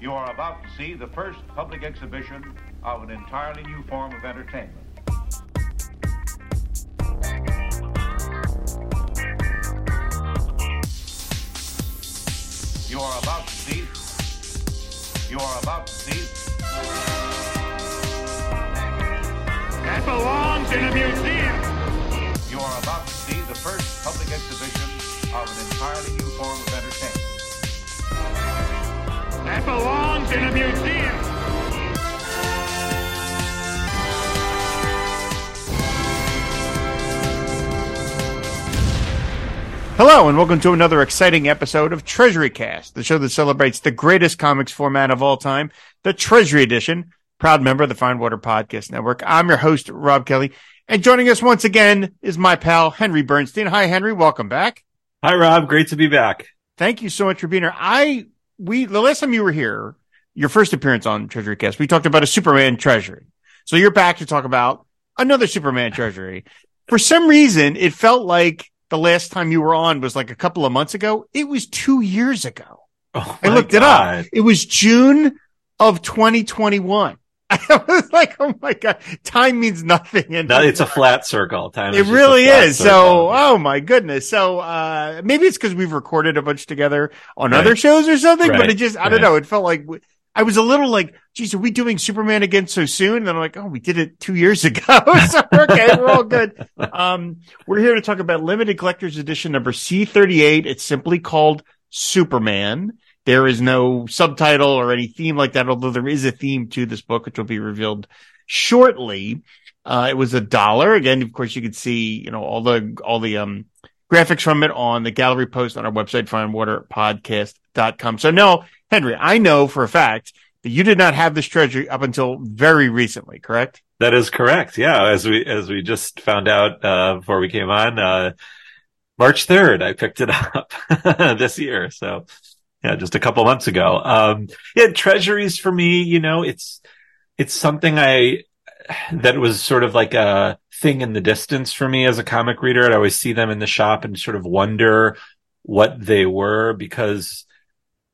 You are about to see the first public exhibition of an entirely new form of entertainment. You are about to see. You are about to see. That belongs in a museum. You are about to see the first public exhibition of an entirely new form of entertainment. That belongs in a museum. Hello, and welcome to another exciting episode of Treasury Cast, the show that celebrates the greatest comics format of all time, the Treasury Edition, proud member of the Fire and Water Podcast Network. I'm your host, Rob Kelly, and joining us once again is my pal, Henry Bernstein. Hi, Henry. Welcome back. Hi, Rob. Great to be back. Thank you so much for being here. I, we, the last time you were here, your first appearance on Treasury Cast, we talked about a Superman treasury. So you're back to talk about another Superman treasury. For some reason, it felt like the last time you were on was like a couple of months ago. It was two years ago. Oh, I looked it up. It was June of 2021. I was like, oh my God, time means nothing. And No, it's a flat circle. Time. it is just a really is. circle. So, oh my goodness. So, uh, maybe it's because we've recorded a bunch together on Right. other shows or something, but it just, I don't know. It felt like I was a little like, geez, are we doing Superman again so soon? And I'm like, oh, we did it two years ago. so, okay, we're all good. Um, we're here to talk about limited collector's edition number C38. It's simply called Superman. There is no subtitle or any theme like that, although there is a theme to this book, which will be revealed shortly. Uh, it was a dollar. Again, of course, you could see, you know, all the, all the, um, graphics from it on the gallery post on our website, fireandwaterpodcast.com. So no, Henry, I know for a fact that you did not have this treasury up until very recently, correct? That is correct. Yeah, as we as we just found out uh, before we came on, uh, March third, I picked it up this year. So yeah, just a couple months ago. Um, yeah, treasuries for me, you know, it's it's something I that was sort of like a thing in the distance for me as a comic reader. I'd always see them in the shop and sort of wonder what they were because.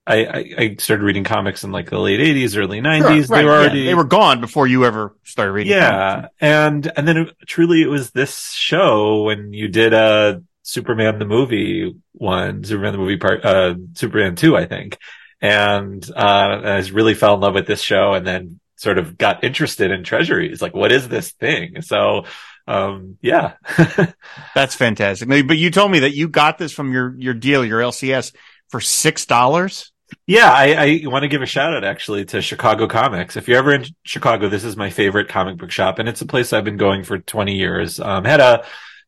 I, I, I started reading comics in like the late eighties, early nineties. Sure, right, they were yeah. they were gone before you ever started reading. yeah, and and then it, truly it was this show when you did uh Superman the movie one, Superman the movie part, uh Superman two, I think, and uh I really fell in love with this show, and then sort of got interested in treasuries. Like, what is this thing? So, um, yeah, That's fantastic. But you told me that you got this from your, your deal, your LCS for $6. Yeah, I, I want to give a shout out actually to Chicago Comics. If you're ever in Chicago, this is my favorite comic book shop, and it's a place I've been going for 20 years. Um, had a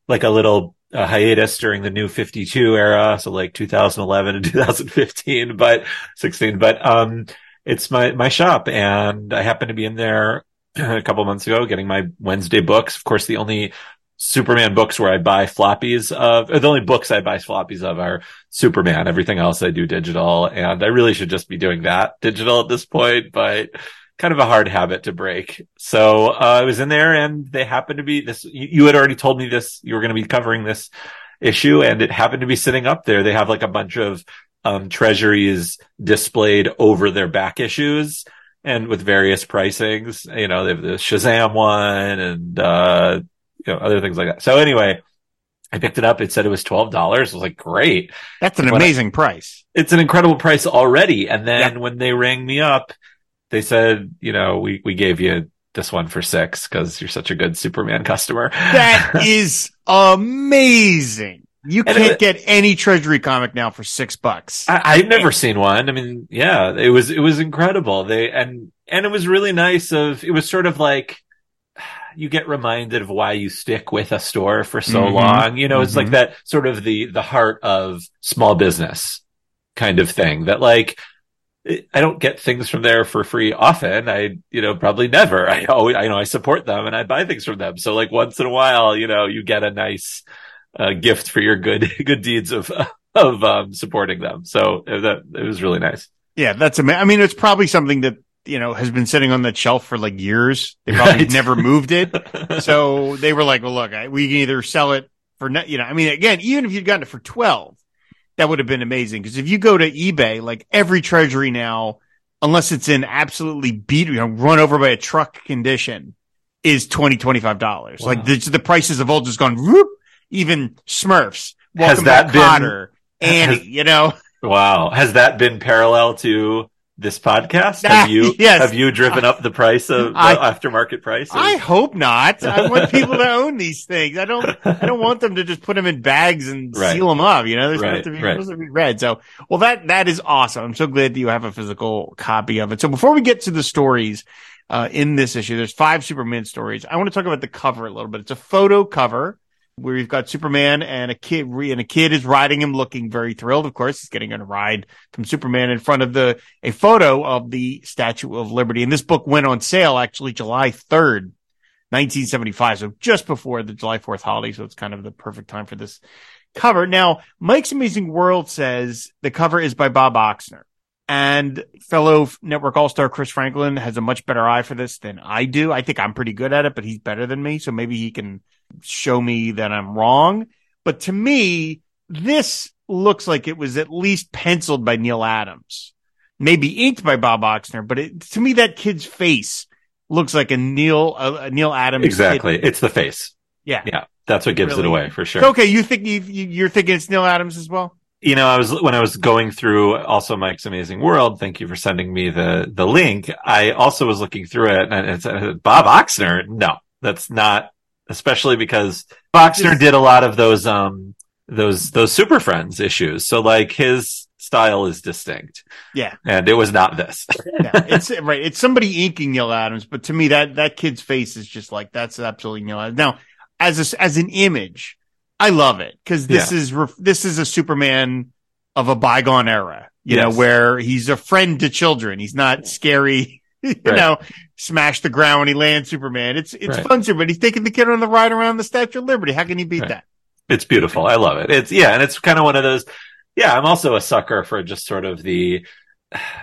like a little uh, hiatus during the new 52 era, so like 2011 and 2015, but 16. But um, it's my my shop, and I happened to be in there a couple months ago getting my Wednesday books. Of course, the only Superman books where I buy floppies of, the only books I buy floppies of are Superman. Everything else I do digital, and I really should just be doing that digital at this point, but kind of a hard habit to break. So uh, I was in there, and they happened to be this. You, you had already told me this. You were going to be covering this issue, and it happened to be sitting up there. They have like a bunch of um, treasuries displayed over their back issues. And with various pricings, you know, they have the Shazam one and, uh, you know, other things like that. So anyway, I picked it up. It said it was $12. I was like, great. That's an I- amazing price. It's an incredible price already. And then Yeah. when they rang me up, they said, you know, we, we gave you this one for six because you're such a good Superman customer. That is amazing. You And can't it- get any treasury comic now for six bucks. I, I've never seen one. I mean, yeah, it was, it was incredible. They, and, and it was really nice of, it was sort of like, you get reminded of why you stick with a store for so Mhm. long. You know, it's Mhm. like that sort of the, the heart of small business kind of thing that like, I don't get things from there for free often. I, you know, probably never. I always, I know I support them and I buy things from them. So like once in a while, you know, you get a nice, uh, gift for your good, good deeds of, of, um, supporting them. So uh, that, it was really nice. Yeah, that's amazing. I mean, it's probably something that, you know, has been sitting on that shelf for like years. They probably Right. never moved it. So they were like, well, look, I, we can either sell it for, you know, I mean, again, even if you'd gotten it for 12, that would have been amazing. Cause if you go to eBay, like every treasury now unless it's in absolutely beat, you know, run over by a truck condition is 20 $25. Like the, the prices have all just gone whoop, even Smurfs. Has that back, been- Cotter, Annie, has- you know, Wow. Has that been parallel to this podcast? Have you yes. have you driven up the price of the I- aftermarket price? I hope not. I want people to own these things. I don't, I don't want them to just put them in bags and Right. seal them up. You know, they're Right, supposed to be, right. supposed to be read. So, well, that, that is awesome. I'm so glad that you have a physical copy of it. So before we get to the stories, uh, in this issue, there's five Superman stories. I want to talk about the cover a little bit. It's a photo cover where you've got Superman and a kid, and a kid is riding him looking very thrilled. Of course, he's getting on a ride from Superman in front of the, a photo of the Statue of Liberty. And this book went on sale actually July 3rd, 1975. So just before the July 4th holiday. So it's kind of the perfect time for this cover. Now, Mike's Amazing World says the cover is by Bob Oksner. And fellow network all-star Chris Franklin has a much better eye for this than I do. I think I'm pretty good at it, but he's better than me. So maybe he can show me that I'm wrong. But to me, this looks like it was at least penciled by Neal Adams, maybe inked by Bob Oksner. But it, to me, that kid's face looks like a Neal, a, Neal Adams. kid. exactly. It's the face. Yeah. Yeah. That's what gives it away for sure. Okay. You think you, you- you're thinking it's Neal Adams as well? you know, I was when I was going through also Mike's Amazing World. Thank you for sending me the the link. I also was looking through it, and it's uh, Bob Oksner. No, that's not. Especially because Oksner Just- did a lot of those um those those Super Friends issues. So like his style is distinct, Yeah. and it was not this. yeah, it's right. It's somebody inking Neal Adams, but to me, that that kid's face is just like that's absolutely Neal Adams. Now, as a, as an image, I love it because this is ref- this is a Superman of a bygone era. You know, where he's a friend to children. He's not scary. You Right. know, smash the ground when he lands Superman. It's it's Right. fun, Superman. He's taking the kid on the ride around the Statue of Liberty. How can you beat Right. that? It's beautiful. I love it. It's yeah, and it's kind of one of those. Yeah, I'm also a sucker for just sort of the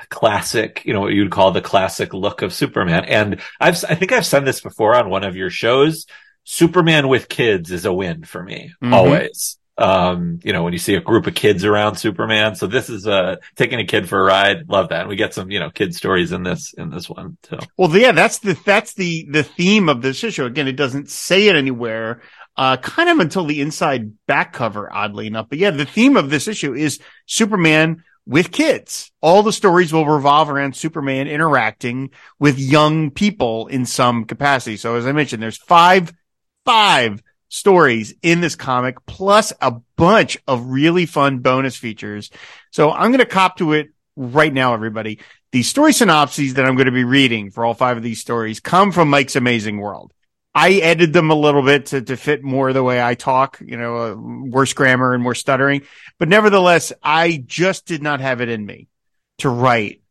classic, you know, what you'd call the classic look of Superman. And I've, I think I've said this before on one of your shows. Superman with kids is a win for me Mhm. always. Um, you know, when you see a group of kids around Superman. So this is, uh, taking a kid for a ride. Love that. And We get some, you know, kid stories in this, in this one. So Well, yeah, that's the that's the the theme of this issue. Again, it doesn't say it anywhere, uh, kind of until the inside back cover, oddly enough. But yeah, the theme of this issue is Superman with kids. All the stories will revolve around Superman interacting with young people in some capacity. So as I mentioned, there's five five stories in this comic, plus a bunch of really fun bonus features. So I'm going to cop to it right now, everybody. The story synopses that I'm going to be reading for all five of these stories come from Mike's Amazing World. I edited them a little bit to, to fit more the way I talk, you know, uh, worse grammar and more stuttering. But nevertheless, I just did not have it in me to write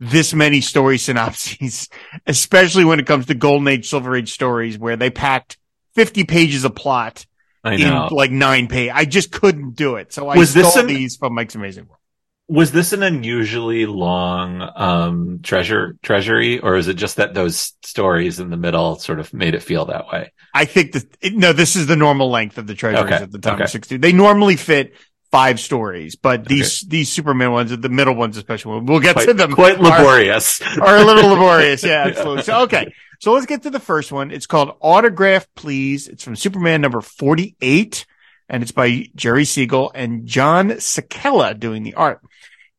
this many story synopses, especially when it comes to Golden Age, Silver Age stories where they packed 50 pages of plot I in like nine pages. I just couldn't do it. So I Was this an- these from Mike's Amazing World. Was this an unusually long um treasure treasury, or is it just that those stories in the middle sort of made it feel that way? I think that no, this is the normal length of the treasuries Okay, at the time okay. of 60. They normally fit five stories, but these, these Superman ones, the middle ones, especially, we'll get Quite, to them. quite are- laborious. are a little laborious. Yeah, absolutely. So, okay. So let's get to the first one. It's called Autograph Please. It's from Superman number 48 and it's by Jerry Siegel and John Sikela doing the art.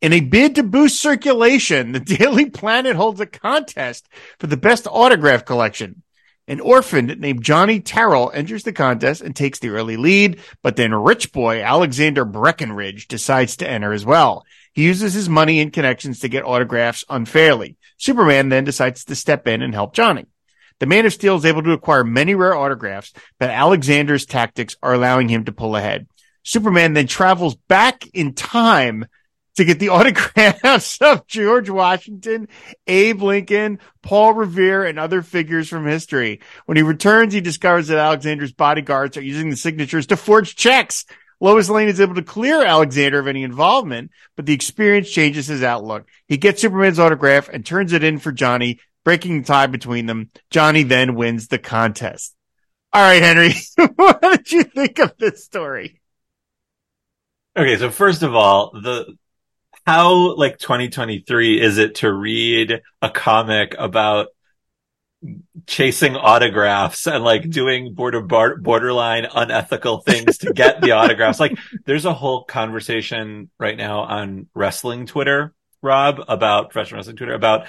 In a bid to boost circulation, the Daily Planet holds a contest for the best autograph collection. An orphan named Johnny Terrell enters the contest and takes the early lead, but then rich boy Alexander Breckenridge decides to enter as well. He uses his money and connections to get autographs unfairly. Superman then decides to step in and help Johnny. The Man of Steel is able to acquire many rare autographs, but Alexander's tactics are allowing him to pull ahead. Superman then travels back in time to get the autographs of George Washington, Abe Lincoln, Paul Revere, and other figures from history. When he returns, he discovers that Alexander's bodyguards are using the signatures to forge checks. Lois Lane is able to clear Alexander of any involvement, but the experience changes his outlook. He gets Superman's autograph and turns it in for Johnny, breaking the tie between them. Johnny then wins the contest. All right, Henry, what did you think of this story? Okay, so first of all, the how like 2023 is it to read a comic about chasing autographs and like doing border bar- borderline unethical things to get the autographs. Like there's a whole conversation right now on wrestling Twitter, Rob, about professional wrestling Twitter about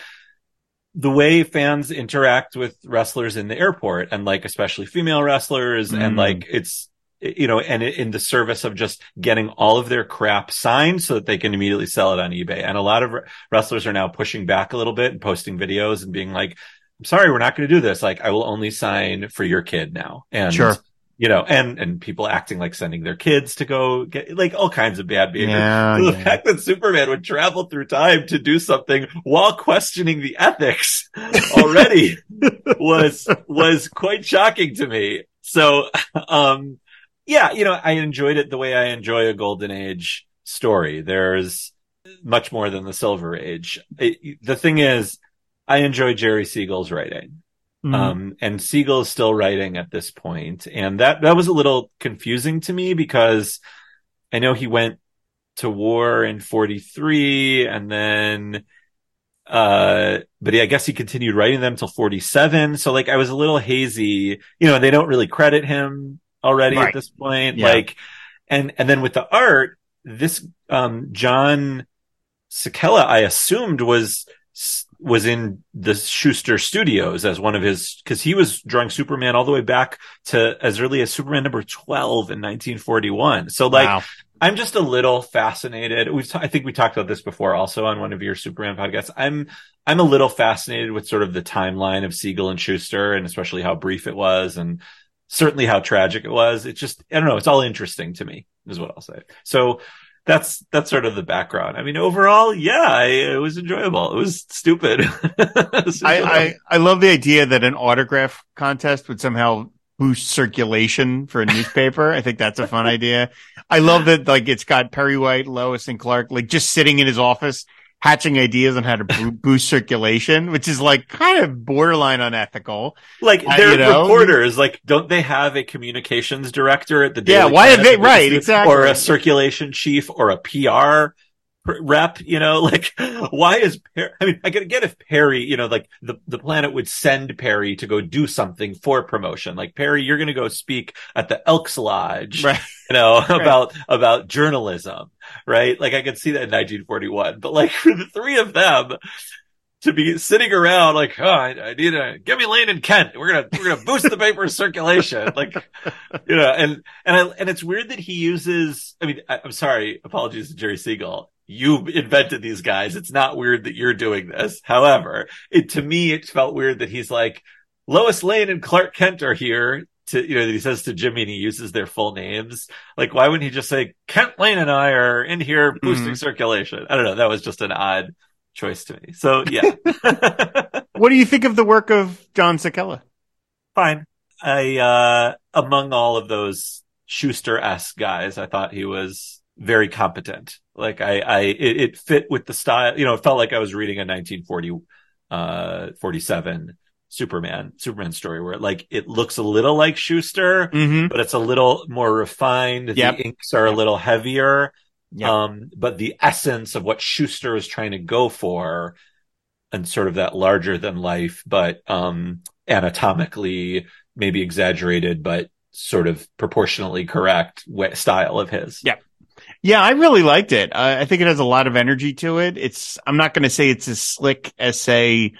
the way fans interact with wrestlers in the airport and like especially female wrestlers mm. and like it's you know and in the service of just getting all of their crap signed so that they can immediately sell it on ebay and a lot of wrestlers are now pushing back a little bit and posting videos and being like I'm sorry, we're not going to do this. Like, I will only sign for your kid now. And, sure. You know, and, and people acting like sending their kids to go get like all kinds of bad behavior. Yeah, the yeah. fact that Superman would travel through time to do something while questioning the ethics already was, was quite shocking to me. So, um, yeah, you know, I enjoyed it the way I enjoy a golden age story. There's much more than the silver age. It, the thing is, I enjoy Jerry Siegel's writing. Mm-hmm. Um, and Siegel is still writing at this. And that, that was a little confusing to me because I know he went to war in 43 and then, uh, but I guess he continued writing them till 47. So like I was a little hazy, you know, they don't really credit him already right. at this point. Yeah. Like, and, and then with the art, this, um, John Sikela, I assumed was, was in the Shuster Studios as one of his because he was drawing Superman all the way back to as early as Superman number twelve in 1941. So like. Wow. I'm just a little fascinated. We've, t- I think we talked about this before also on one of your Superman podcasts. I'm, I'm a little fascinated with sort of the timeline of Siegel and Shuster and especially how brief it was and certainly how tragic it was. It's just, I don't know. It's all interesting to me is what I'll say. So that's that's sort of the background. I mean, overall, yeah, I, it was enjoyable. It was stupid. it was I, I I love the idea that an autograph contest would somehow boost circulation for a newspaper. I think that's a fun idea. I love that like it's got Perry White, Lois, and Clark like just sitting in his office hatching ideas on how to boost circulation, which is like kind of borderline unethical. Like they're uh, you know? reporters. Like, don't they have a communications director at the Daily yeah? Why are they right? Exactly, or a circulation chief or a PR rep, you know, like why is Perry, I mean, I could get if Perry, you know, like the, the planet would send Perry to go do something for promotion. Like Perry, you're going to go speak at the Elks Lodge, right. you know, right. about, about journalism, right? Like I could see that in 1941, but like for the three of them, to be sitting around like, oh, I, I need to give me Lane and Kent. We're gonna we're gonna boost the paper's circulation, like, you know, and and I and it's weird that he uses. I mean, I, am sorry, apologies to Jerry Siegel you invented these guys. It's not weird that you're doing this. However, it, to me, it felt weird that he's like, Lois Lane and Clark Kent are here to, you know, he says to Jimmy and he uses their full names. Like, why wouldn't he just say, Kent Lane and I are in here boosting mm-hmm. circulation? I don't know. That was just an odd choice to me. So yeah. what do you think of the work of John Sikela? Fine. I, uh, among all of those Shuster-esque guys, I thought he was very competent. Like I, I, it, it, fit with the style, you know, it felt like I was reading a 1940, uh, 47 Superman, Superman story where it like it looks a little like Shuster, mm-hmm. but it's a little more refined. Yep. The inks are yep. a little heavier. Yep. Um, but the essence of what Shuster is trying to go for and sort of that larger than life, but, um, anatomically maybe exaggerated, but sort of proportionally correct style of his. Yeah. Yeah, I really liked it. I, I think it has a lot of energy to it. It's, I'm not going to say it's as slick as say,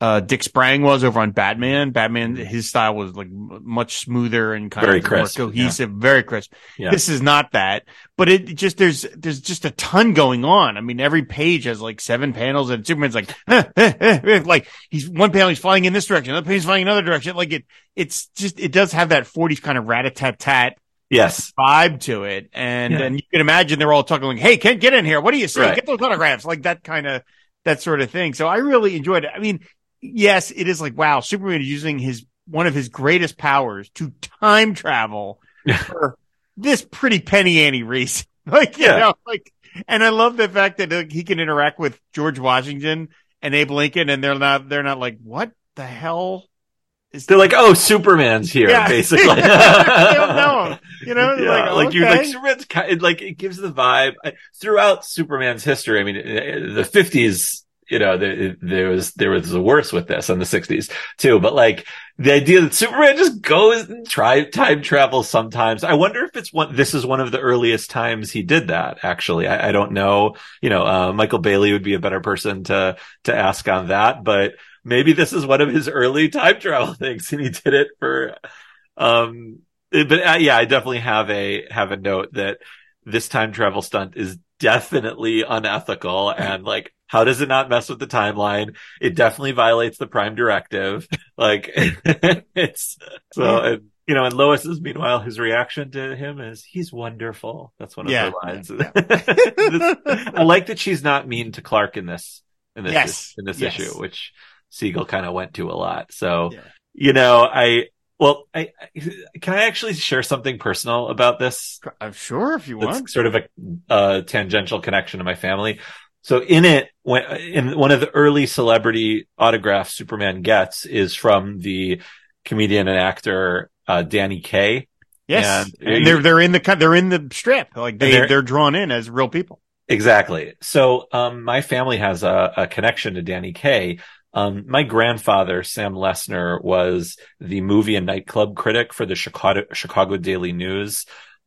uh, Dick Sprang was over on Batman. Batman, his style was like much smoother and kind very of crisp, more cohesive, yeah. very crisp. Yeah. This is not that, but it just, there's, there's just a ton going on. I mean, every page has like seven panels and Superman's like, eh, eh, eh, like he's one panel, he's flying in this direction, another page flying in another direction. Like it, it's just, it does have that 40s kind of rat-a-tat-tat yes. vibe to it. And yeah. and you can imagine they're all talking like hey Kent get in here. What do you see? Right. get those autographs. Like that kind of that sort of thing. So i really enjoyed it. I mean yes it is like wow superman is using his one of his greatest powers to time travel for this pretty penny ante reason. Like you yeah. know like and i love the fact that like, he can interact with george washington and abe lincoln and they're not they're not like what the hell They're like, oh, Superman's here, Yeah. basically. they don't know him. You know, Yeah, like, like you like. Superman's kind like it gives the vibe throughout Superman's history. I mean, uh, the fifties, you know, there, there was there was the worse with this in the sixties too. But like the idea that Superman just goes and try time travel sometimes. I wonder if it's one. This is one of the earliest times he did that. Actually, I, I don't know. You know, uh, Michael Bailey would be a better person to to ask on that, but. Maybe this is one of his early time travel things, and he did it for um but uh, yeah, I definitely have a have a note that this time travel stunt is definitely unethical and like how does it not mess with the timeline? It definitely violates the prime directive. Like it's so and, you know, and Lois's meanwhile his reaction to him is he's wonderful. That's one of Yeah, her lines. yeah, I like that she's not mean to Clark in this in this Yes, in this yes. issue, which Siegel kind of went to a lot. So Yeah. you know, I well, I, I can I actually share something personal about this? I'm sure if you want. That's sort of a uh, tangential connection to my family. So in it, when in one of the early celebrity autographs Superman gets is from the comedian and actor uh, Danny Kaye. Yes, And- and they're they're in the they're in the strip. Like they they're- they're drawn in as real people. Exactly. So, um, my family has a, a connection to Danny Kaye. Um, my grandfather, Sam Lessner, was the movie and nightclub critic for the Chicago, Chicago Daily News,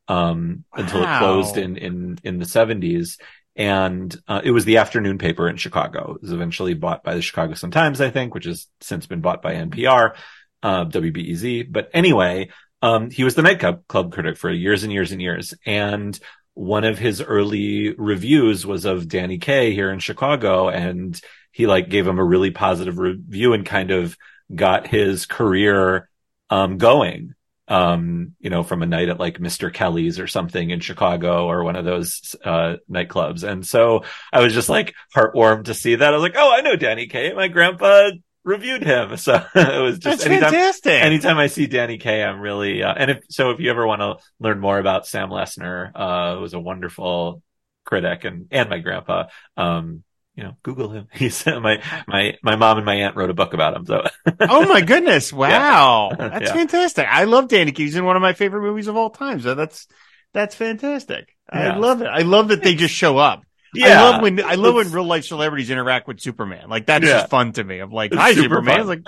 um, until it closed in, in, in the seventies. And, uh, it was the afternoon paper in Chicago. It was eventually bought by the Chicago Sun-Times, I think, which has since been bought by NPR, uh, WBEZ. But anyway, um, he was the nightclub club critic for years and years and years. And, one of his early reviews was of Danny Kaye here in Chicago and he like gave him a really positive review and kind of got his career um going um you know from a night at like Mr. Kelly's or something in Chicago or one of those uh nightclubs and so I was just like heartwarmed to see that I was like oh I know Danny Kaye my grandpa reviewed him so it was just That's anytime fantastic. anytime I see Danny Kaye, I'm really, uh, and if, so if you ever want to learn more about Sam Lessner, uh, was a wonderful critic and, and my grandpa, um, you know, Google him. He's my, my, my mom and my aunt wrote a book about him. So oh my goodness! Wow, that's Yeah. fantastic. I love Danny. He's in one of my favorite movies of all time. So that's that's fantastic. I love it. I love that they just show up. I love when I love when real life celebrities interact with Superman. Like that's Yeah. just fun to me. I'm like, hi super Superman. It's like,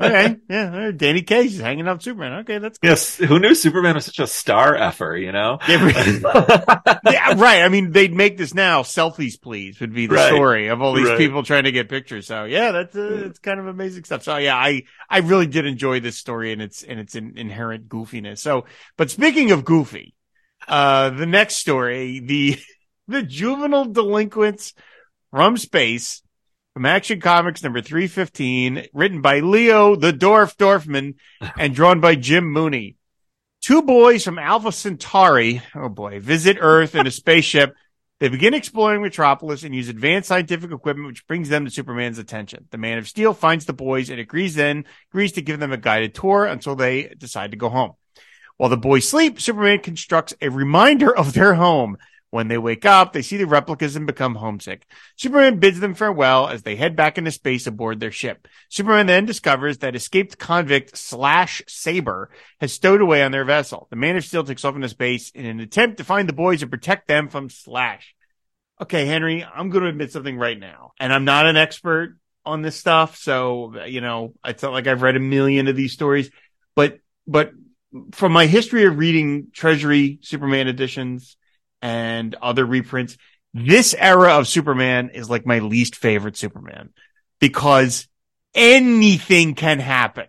okay, yeah, Danny Kaye, she's hanging out with Superman. Okay, that's good. yes. Who knew Superman was such a star effer, you know? Yeah, yeah, right. I mean, they'd make this now. Selfies, please, would be the Right. story of all these Right. people trying to get pictures. So yeah, that's uh, it's kind of amazing stuff. So yeah, I I really did enjoy this story and its and its in, inherent goofiness. So, but speaking of goofy, uh, the next story, the the juvenile delinquents from space. From Action Comics number 315, written by Leo the Dwarf Dorfman and drawn by Jim Mooney. Two boys from Alpha Centauri, oh boy, visit Earth in a spaceship. They begin exploring Metropolis and use advanced scientific equipment, which brings them to Superman's attention. The Man of Steel finds the boys and agrees then, agrees to give them a guided tour until they decide to go home. While the boys sleep, Superman constructs a reminder of their home. When they wake up, they see the replicas and become homesick. Superman bids them farewell as they head back into space aboard their ship. Superman then discovers that escaped convict Slash Saber has stowed away on their vessel. The Man of Steel takes off into space in an attempt to find the boys and protect them from Slash. Okay, Henry, I'm going to admit something right now, and I'm not an expert on this stuff, so you know it's not like I've read a million of these stories, but but from my history of reading Treasury Superman editions and other reprints, this era of Superman is like my least favorite Superman because anything can happen.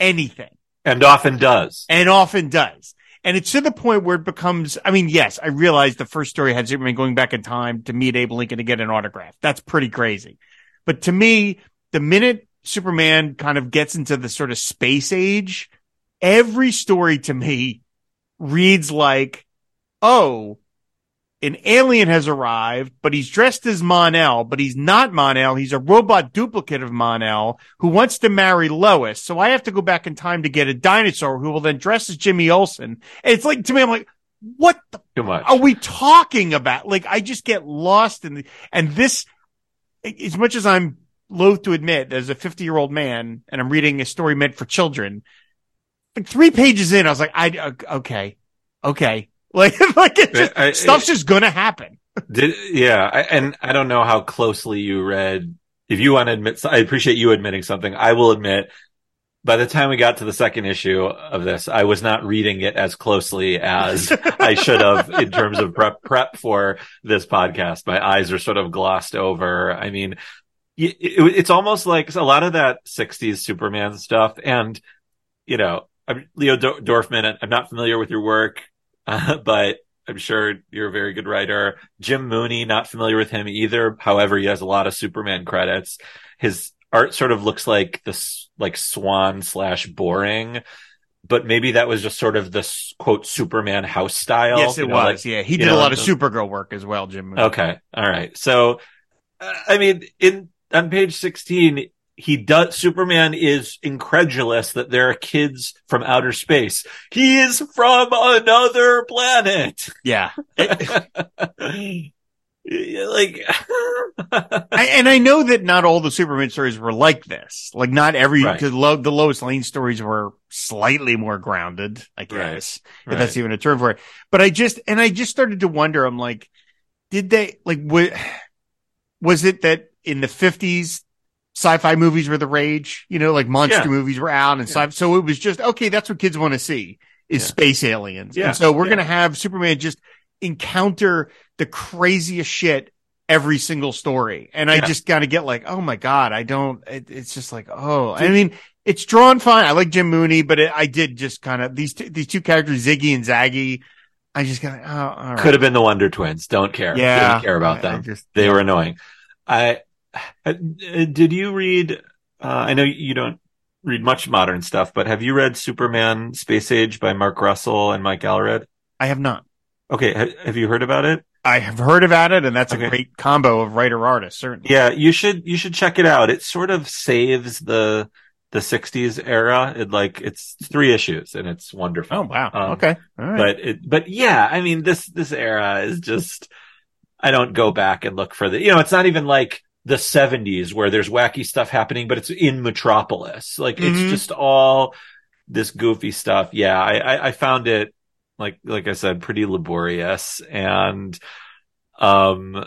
Anything. and often does. And often does. And it's to the point where it becomes, I mean, yes, I realize the first story had Superman going back in time to meet Abe Lincoln to get an autograph. That's pretty crazy. But to me, the minute Superman kind of gets into the sort of space age, every story to me reads like, oh, an alien has arrived, but he's dressed as Mon-El, but he's not Mon-El. He's a robot duplicate of Mon-El who wants to marry Lois. So I have to go back in time to get a dinosaur who will then dress as Jimmy Olsen. And it's like, to me, I'm like, what the Too much. are we talking about? Like, I just get lost in the, and this, as much as I'm loath to admit as a 50 year old man and I'm reading a story meant for children. Like three pages in, I was like, I, uh, okay, okay. Like, like it uh, just, I- stuff's just gonna happen. Did yeah, I, and I don't know how closely you read. If you want to admit, I appreciate you admitting something. I will admit, by the time we got to the second issue of this, I was not reading it as closely as I should have in terms of prep prep for this podcast. My eyes are sort of glossed over. I mean, it, it, it's almost like a lot of that '60s Superman stuff, and you know, I'm Leo Dorfman. I'm not familiar with your work, uh, but I'm sure you're a very good writer. Jim Mooney, not familiar with him either. However, he has a lot of Superman credits. His art sort of looks like this, like Swan slash boring, but maybe that was just sort of this quote Superman house style. yes, it you know, was. like- yeah. He did a lot of Supergirl work as well, Jim. Mooney. Okay. All right. So, uh, I mean, in, on page 16, he does, Superman is incredulous that there are kids from outer space. He is from another planet. Yeah. like, I, and I know that not all the Superman stories were like this. Like not every, Right. lo- the Lois Lane stories were slightly more grounded, I guess, Right. if that's even a term for it. But I just, and I just started to wonder, I'm like, did they, like, wa- was it that in the fifties, sci-fi movies were the rage, you know, like monster Yeah. movies were out and Yeah. sci- so it was just, okay, that's what kids want to see is Yeah. space aliens. Yeah. And so we're going to have Superman just encounter the craziest shit every single story. And I just kind of get like, oh my God, I don't, it, it's just like, oh, I mean, it's drawn fine. I like Jim Mooney, but it, I did just kind of these, two, these two characters, Ziggy and Zaggy. I just kind of, oh, all right. could have been the Wonder Twins. Don't care. yeah. Didn't care about I- I them. just- they were annoying. I, did you read, uh, I know you don't read much modern stuff, but have you read Superman Space Age by Mark Russell and Mike Allred? I have not. Okay. ha- Have you heard about it? I have heard about it, and that's Okay. a great combo of writer artist, certainly. Yeah, you should, you should check it out. It sort of saves the, the sixties era. It like, it's three issues and it's wonderful. Oh wow. Um, okay. All right. but it, but yeah, I mean, this, this era is just, I don't go back and look for the, you know, it's not even like the seventies where there's wacky stuff happening, but it's in Metropolis. Like Mhm. it's just all this goofy stuff. Yeah. I, I, I found it like, like I said, pretty laborious and, um,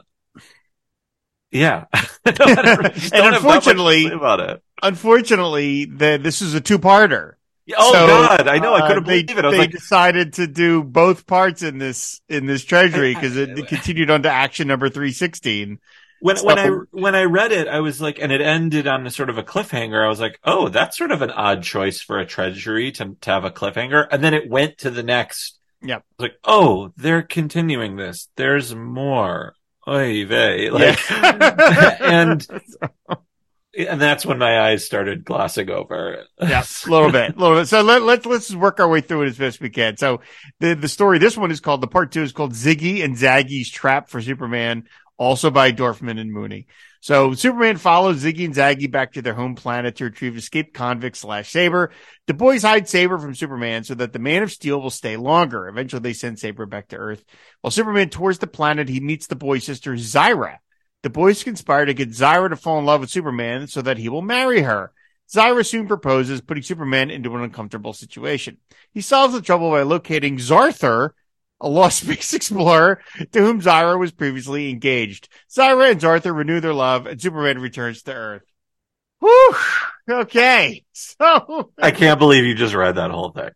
yeah. I don't- I don't- just And don't have that much to unfortunately- about it. Unfortunately, the, this is a two-parter. Oh So, God, I know. I uh, couldn't they, believe it. I was they like, decided to do both parts in this in this treasury because it, it continued on to action number three sixteen. When So- when I when I read it, I was like, and it ended on a sort of a cliffhanger. I was like, oh, that's sort of an odd choice for a treasury to to have a cliffhanger. And then it went to the next. Yep. I was like, oh, they're continuing this. There's more. Oy vey. Like, and and that's when my eyes started glossing over. yeah, a little bit, a little bit. So let, let's let's work our way through it as best we can. So the the story, this one is called the part two is called Ziggy and Zaggy's Trap for Superman, also by Dorfman and Mooney. So Superman follows Ziggy and Zaggy back to their home planet to retrieve escaped convict slash Saber. The boys hide Saber from Superman so that the Man of Steel will stay longer. Eventually, they send Saber back to Earth. While Superman tours the planet, he meets the boy's sister Zyra. The boys conspire to get Zyra to fall in love with Superman so that he will marry her. Zyra soon proposes, putting Superman into an uncomfortable situation. He solves the trouble by locating Zarthar, a lost space explorer to whom Zyra was previously engaged. Zyra and Zarthar renew their love, and Superman returns to Earth. Whew! Okay. So, I can't believe you just read that whole thing.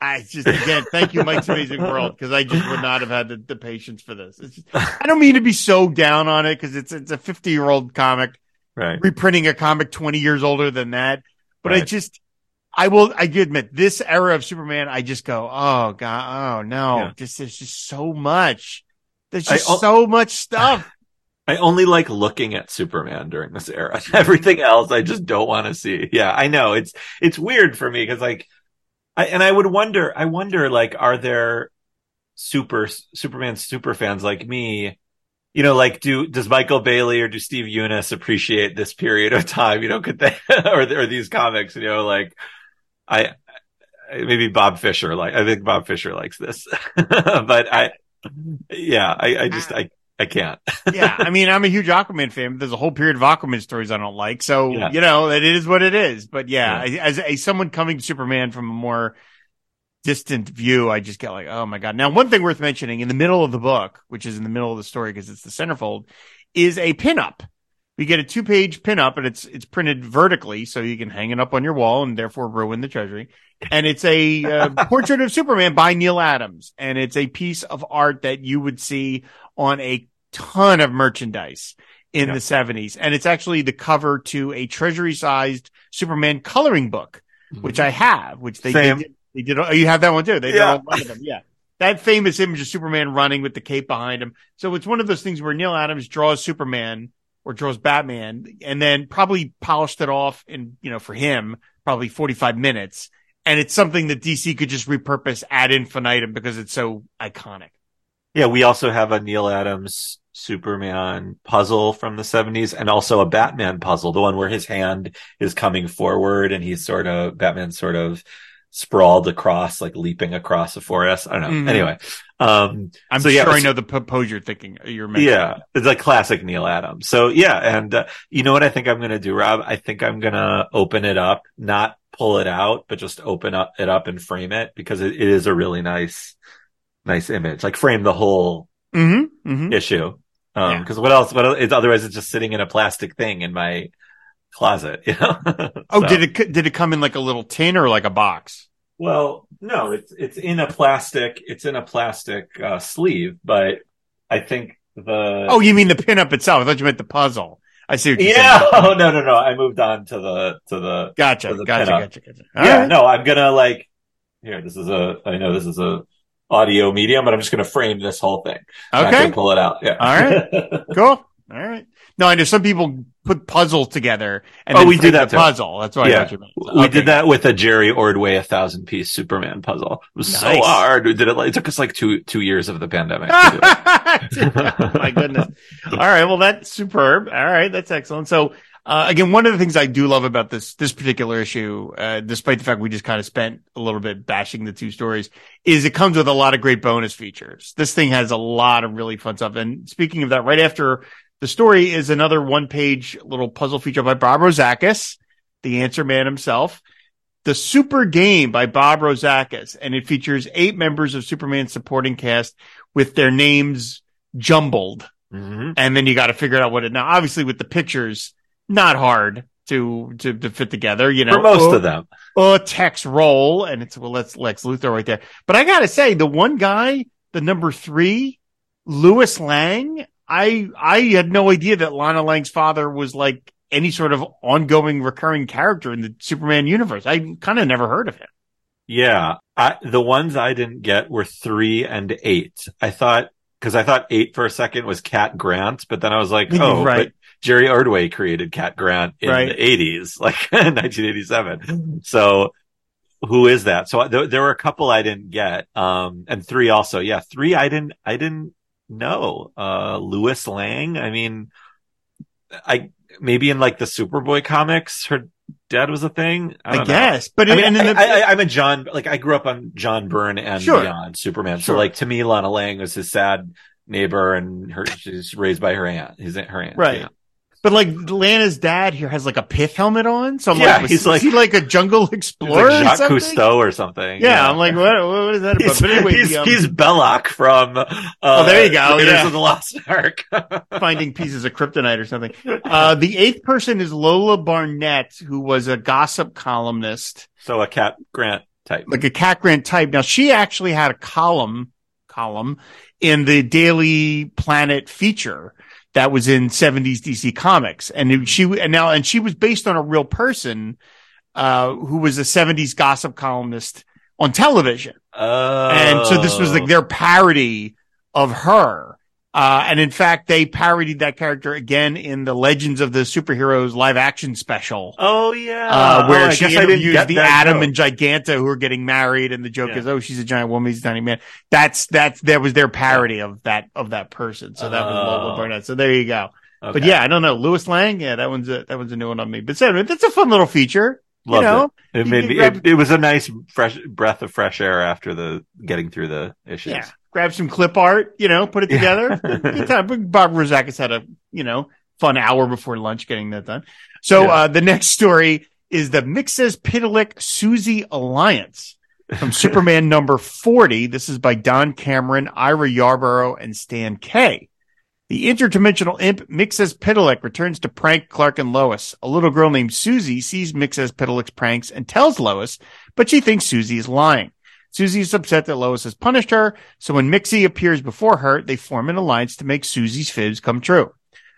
I just, again, thank you, Mike's Amazing World, because I just would not have had the, the patience for this. Just, I don't mean to be so down on it, because it's, it's a 50 year old comic Right. reprinting a comic 20 years older than that. But I just, I will, I do admit this era of Superman, I just go, oh God, oh no, Yeah. just, there's just so much. There's just so much stuff. I only like looking at Superman during this era. Everything else I just don't want to see. Yeah, I know. It's it's weird for me because like I and I would wonder I wonder like are there super Superman super fans like me you know, like, do does Michael Bailey or do Steve Younis appreciate this period of time? You know, could they or or these comics? You know, like, I maybe Bob Fisher like I think Bob Fisher likes this, but I, yeah, I, I just I I can't. yeah, I mean, I'm a huge Aquaman fan. But there's a whole period of Aquaman stories I don't like, so Yeah. you know it is what it is. But yeah, as a someone coming to Superman from a more distant view, I just get like, oh my god. Now, one thing worth mentioning in the middle of the book, which is in the middle of the story because it's the centerfold, is a pinup. We get a two page pinup and it's it's printed vertically, so you can hang it up on your wall and therefore ruin the treasury. And it's a uh, portrait of Superman by Neal Adams, and it's a piece of art that you would see on a ton of merchandise in Yeah. the 70s. And it's actually the cover to a treasury sized Superman coloring book, which I have, which they Same. did. They did. Oh, you have that one too. They did Yeah. a lot of them. Yeah. That famous image of Superman running with the cape behind him. So it's one of those things where Neal Adams draws Superman or draws Batman and then probably polished it off in, you know, for him, probably 45 minutes. And it's something that DC could just repurpose ad infinitum because it's so iconic. Yeah, we also have a Neal Adams Superman puzzle from the 70s and also a Batman puzzle, the one where his hand is coming forward and he's sort of, Batman sort of sprawled across, like leaping across a forest. I don't know. Mhm. Anyway. Um, I'm So, yeah, sure I know the pose you're thinking. You're mentioning. yeah, it's like classic Neal Adams. So yeah, and uh, you know what I think I'm going to do, Rob? I think I'm going to open it up, not pull it out, but just open up it up and frame it because it, it is a really nice, nice image. Like frame the whole Mm-hmm. Mm-hmm. issue. Um, Yeah. cause what else, what else, it's, otherwise it's just sitting in a plastic thing in my closet, you know? Oh, So- did it, did it come in like a little tin or like a box? Well, no, it's, it's in a plastic, it's in a plastic, uh, sleeve, but I think the, Oh, you mean the pinup itself? I thought you meant the puzzle. I see what you're yeah. saying. Oh, no, no, no. I moved on to the, to the, Gotcha. For the Gotcha. pinup. Gotcha. Gotcha. All yeah, right. no, I'm gonna like, here, this is a, I know this is a audio medium, but I'm just gonna frame this whole thing. Okay. pull it out. Yeah. All right. Cool. All right. No, I know some people put puzzles together and Oh, we do frame that puzzle. That's what I Yeah. thought you meant. We Okay. did that with a Jerry Ordway a thousand piece Superman puzzle. It was so hard. We did it like, it took us like two, two years of the pandemic. to do it. oh my goodness. All right. Well, that's superb. All right. That's excellent. So, uh, again, one of the things I do love about this, this particular issue, uh, despite the fact we just kind of spent a little bit bashing the two stories is it comes with a lot of great bonus features. This thing has a lot of really fun stuff. And speaking of that, right after the story is another one page little puzzle feature by Bob Rozakis, the answer man himself. The Super Game by Bob Rozakis, and it features eight members of Superman's supporting cast with their names jumbled. Mhm. And then you got to figure out what it now, obviously with the pictures, not hard to, to, to fit together, you know, For most or, of them. or text roll. And it's, well, that's Lex Luthor right there. But I got to say the one guy, the number three, Lewis Lang, I, I had no idea that Lana Lang's father was like any sort of ongoing recurring character in the Superman universe. I kind of never heard of him. Yeah. I, the ones I didn't get were three and eight. I thought, cause I thought eight for a second was Cat Grant, but then I was like, oh, Right. but Jerry Ordway created Cat Grant in Right. the eighties, like 1987. So who is that? So there, there were a couple I didn't get. Um, and three also. Yeah. Three I didn't, I didn't know. Uh, Lewis Lang. I mean, I, maybe in like the Superboy comics, her dad was a thing. I, I, guess, but I mean, in the, I, I'm a John, like I grew up on John Byrne and Sure. Beyond Superman. Sure. So like to me, Lana Lang was his sad neighbor and her, she's raised by her aunt, his, her aunt. Right. But like Lana's dad here has like a pith helmet on, so I'm Yeah, like, was, he's like- he like a jungle explorer like Jacques something? Cousteau or something. Yeah, I'm like, what? What is that about? He's, but anyway, he's, the, um, he's Belloq from, uh, Oh, there you go, Raiders yeah. of the Lost Ark. finding pieces of kryptonite or something. Uh, the eighth person is Lola Barnett, who was a gossip columnist, so a Cat Grant type. like a Cat Grant type. Now she actually had a column column in the Daily Planet feature that was in 70s DC Comics, and she and now and she was based on a real person uh, who was a 70s gossip columnist on television. Oh. And so this was like their parody of her. Uh, and in fact, they parodied that character again in the Legends of the Superheroes live action special. Oh yeah. Uh, Oh, where I she interviews the Atom joke. and Giganta who are getting married, and the joke Yeah. is, "Oh, she's a giant woman, he's a tiny man." That's that's that was their parody of that of that person. So that was Lola Oh. Barnett. So there you go. But yeah, I don't know Lewis Lang. Yeah, that one's a that one's a new one on me. But so, that's a fun little feature. Loved know, it. It made me. grab- It, it was a nice fresh breath of fresh air after the getting through the issues. Yeah. Grab some clip art, you know, put it Yeah. together. Good time. Bob Rozakis had a, you know, fun hour before lunch getting that done. So, Yeah. uh, the next story is the Mxyztplk Susie Alliance from Superman number 40. This is by Don Cameron, Ira Yarbrough, and Stan Kaye. The interdimensional imp Mxyztplk returns to prank Clark and Lois. A little girl named Susie sees Mxyztplk's pranks and tells Lois, but she thinks Susie is lying. Susie is upset that Lois has punished her, so when Mixie appears before her, they form an alliance to make Susie's fibs come true.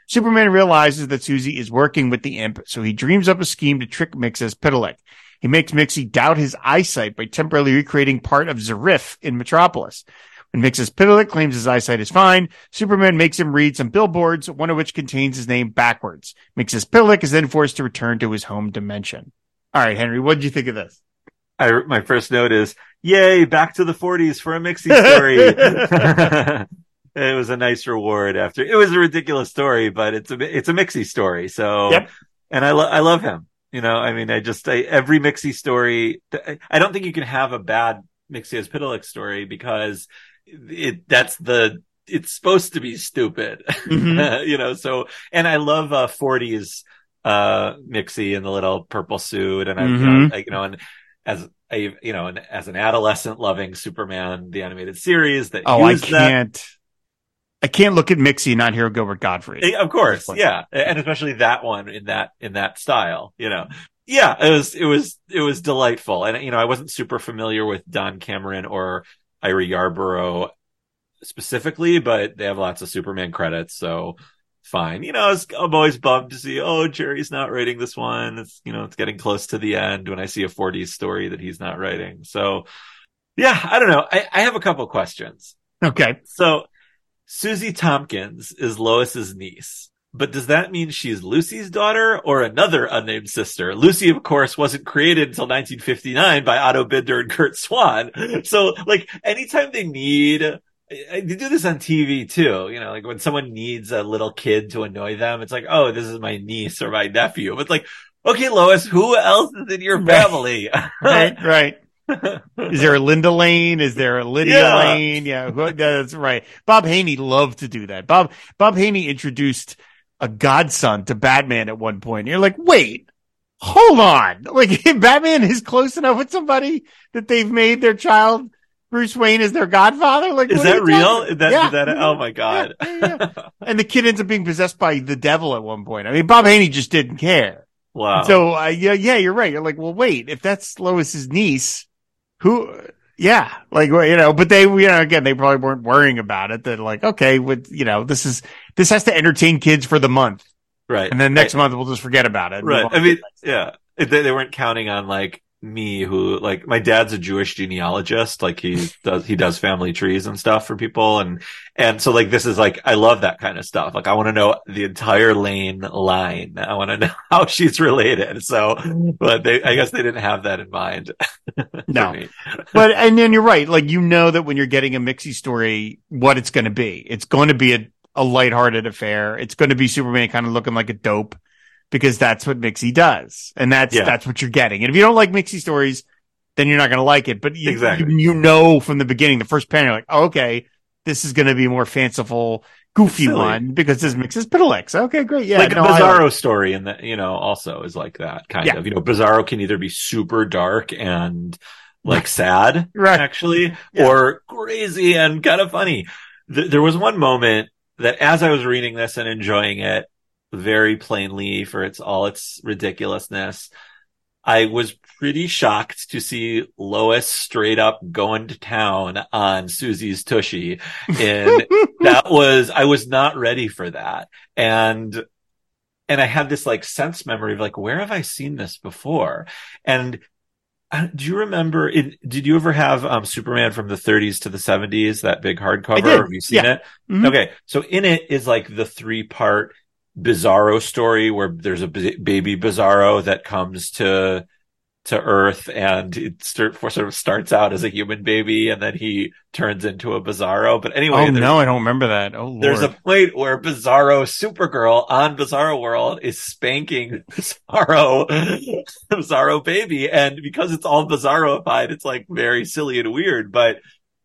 Superman realizes that Susie is working with the imp, so he dreams up a scheme to trick Mxyztplk. He makes Mixie doubt his eyesight by temporarily recreating part of Zrfff in Metropolis. When Mxyztplk claims his eyesight is fine, Superman makes him read some billboards, one of which contains his name backwards. Mxyztplk is then forced to return to his home dimension. All right, Henry, what did you think of this? I my first note is, "Yay, back to the 40s for a Mixie story." it was a nice reward after. It was a ridiculous story, but it's a it's a Mixie story. So, Yep. and I lo- I love him. You know, I mean, I just I, every Mixie story. I don't think you can have a bad Mixie as story because it that's the it's supposed to be stupid. Mhm. you know, so and I love uh 40s uh Mixie in the little purple suit and I, you, know, Mhm. I you know and as a you know and as an adolescent loving Superman the animated series that Oh, I can't. I can't look at Mixie and not hear Gilbert Gottfried. Eh, Of course, yeah, and especially that one in that in that style, you know. Yeah, it was it was it was delightful, and you know I wasn't super familiar with Don Cameron or Ira Yarbrough specifically, but they have lots of Superman credits, so fine. You know, I'm always bummed to see oh Jerry's not writing this one. It's you know it's getting close to the end when I see a 40s story that he's not writing. So yeah, I don't know. I, I have a couple questions. Okay. So Susie Tompkins is Lois's niece. But does that mean she's Lucy's daughter or another unnamed sister? Lucy, of course, wasn't created until 1959 by Otto Binder and Curt Swan. So, like, anytime they need, they do this on TV too, you know, like when someone needs a little kid to annoy them, it's like, oh, this is my niece or my nephew. But it's like, okay, Lois, who else is in your family? Right. Right. Is there a Linda Lane? Is there a Lydia Yeah. Lane? Yeah, that's right. Bob Haney loved to do that. Bob Bob Haney introduced a godson to Batman at one point. You're like, wait, hold on. Like Batman is close enough with somebody that they've made their child Bruce Wayne is their godfather. Like, is that real? Is that, Yeah. is that, oh my God. Yeah, yeah, yeah. And the kid ends up being possessed by the devil at one point. I mean, Bob Haney just didn't care. wow. So uh, yeah, yeah, you're right. You're like, well, wait, if that's Lois's niece, who? Yeah, like you know, but they, you know, again, they probably weren't worrying about it. They're like, okay, with you know, this is this has to entertain kids for the month, right. and then next month we'll just forget about it. right. I mean, yeah, they, they weren't counting on like me, who like my dad's a Jewish genealogist. Like he does, he does family trees and stuff for people, and and so like this is like I love that kind of stuff. Like I want to know the entire Lane line. I want to know how she's related. So, mm-hmm. but they, I guess they didn't have that in mind. No. but and then you're right. Like you know that when you're getting a mixy story, what it's going to be. It's going to be a a lighthearted affair. It's going to be Superman kind of looking like a dope because that's what Mixie does, and that's Yeah. that's what you're getting. And if you don't like Mixie stories, then you're not going to like it. But you, Exactly. you, you know from the beginning, the first panel, you're like, oh, okay, this is going to be a more fanciful, goofy one because this Mxyztplk. Okay, great. Yeah, like no, a Bizarro story, and that you know also is like that kind Yeah. of. You know, Bizarro can either be super dark and like sad, Right. actually, Yeah. or crazy and kind of funny. Th- there was one moment that, as I was reading this and enjoying it very plainly for its all its ridiculousness, I was pretty shocked to see Lois straight up going to town on Susie's tushy And that was I was not ready for that. And and I had this like sense memory of like where have I seen this before? And uh, do you remember it, did you ever have um Superman from the 30s to the 70s that big hardcover? Have you seen Yeah. it? Mhm. Okay. So in it is like the three part Bizarro story where there's a b- baby Bizarro that comes to to Earth, and it start, sort of starts out as a human baby, and then he turns into a Bizarro. But anyway, Oh no, I don't remember that. Oh lord. there's a point where Bizarro Supergirl on Bizarro World is spanking Bizarro Bizarro baby, and because it's all Bizarroified, it's like very silly and weird. But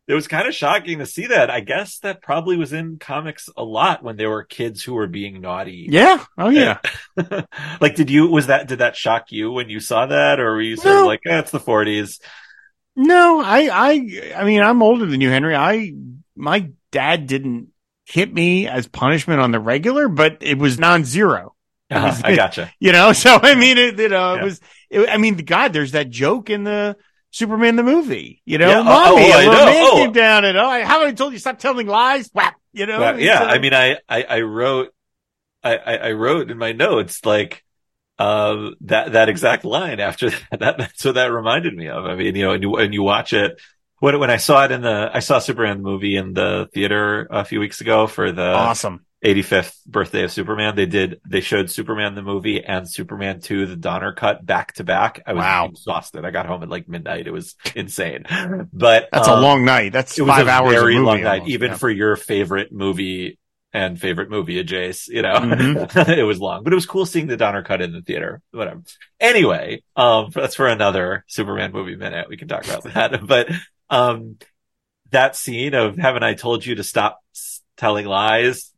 it was kind of shocking to see that. I guess that probably was in comics a lot when there were kids who were being naughty. yeah. Oh yeah. like, did you was that did that shock you when you saw that, or were you sort No. of like, eh, it's the forties? No, I, I, I mean, I'm older than you, Henry. I, my dad didn't hit me as punishment on the regular, but it was non-zero. Uh-huh, I gotcha. You know, so I mean, it, you know, Yeah. it was. It, I mean, God, there's that joke in the Superman the movie. You know, Yeah, oh, mommy, oh, a I little know. man Oh. came down and oh, I haven't I told you stop telling lies. Whap, you know. Well, yeah, So- I mean, I, I, I wrote, I, I, I wrote in my notes like, uh, that, that exact line after that, that, that's what that reminded me of. I mean, you know, and you, and you watch it, when, when I saw it in the, I saw Superman the movie in the theater a few weeks ago for the awesome. 85th birthday of Superman. They did, they showed Superman the movie and Superman 2, the Donner cut back to back. I was Wow. exhausted. I got home at like midnight. It was insane, but That's um, a long night. That's it was five a hours. of very movie long night, almost, even yeah. for your favorite movie and favorite movie, Jace. You know, Mhm. it was long, but it was cool seeing the Donner cut in the theater. Whatever. Anyway, um, that's for another Superman movie minute. We can talk about that, but um, that scene of haven't I told you to stop telling lies?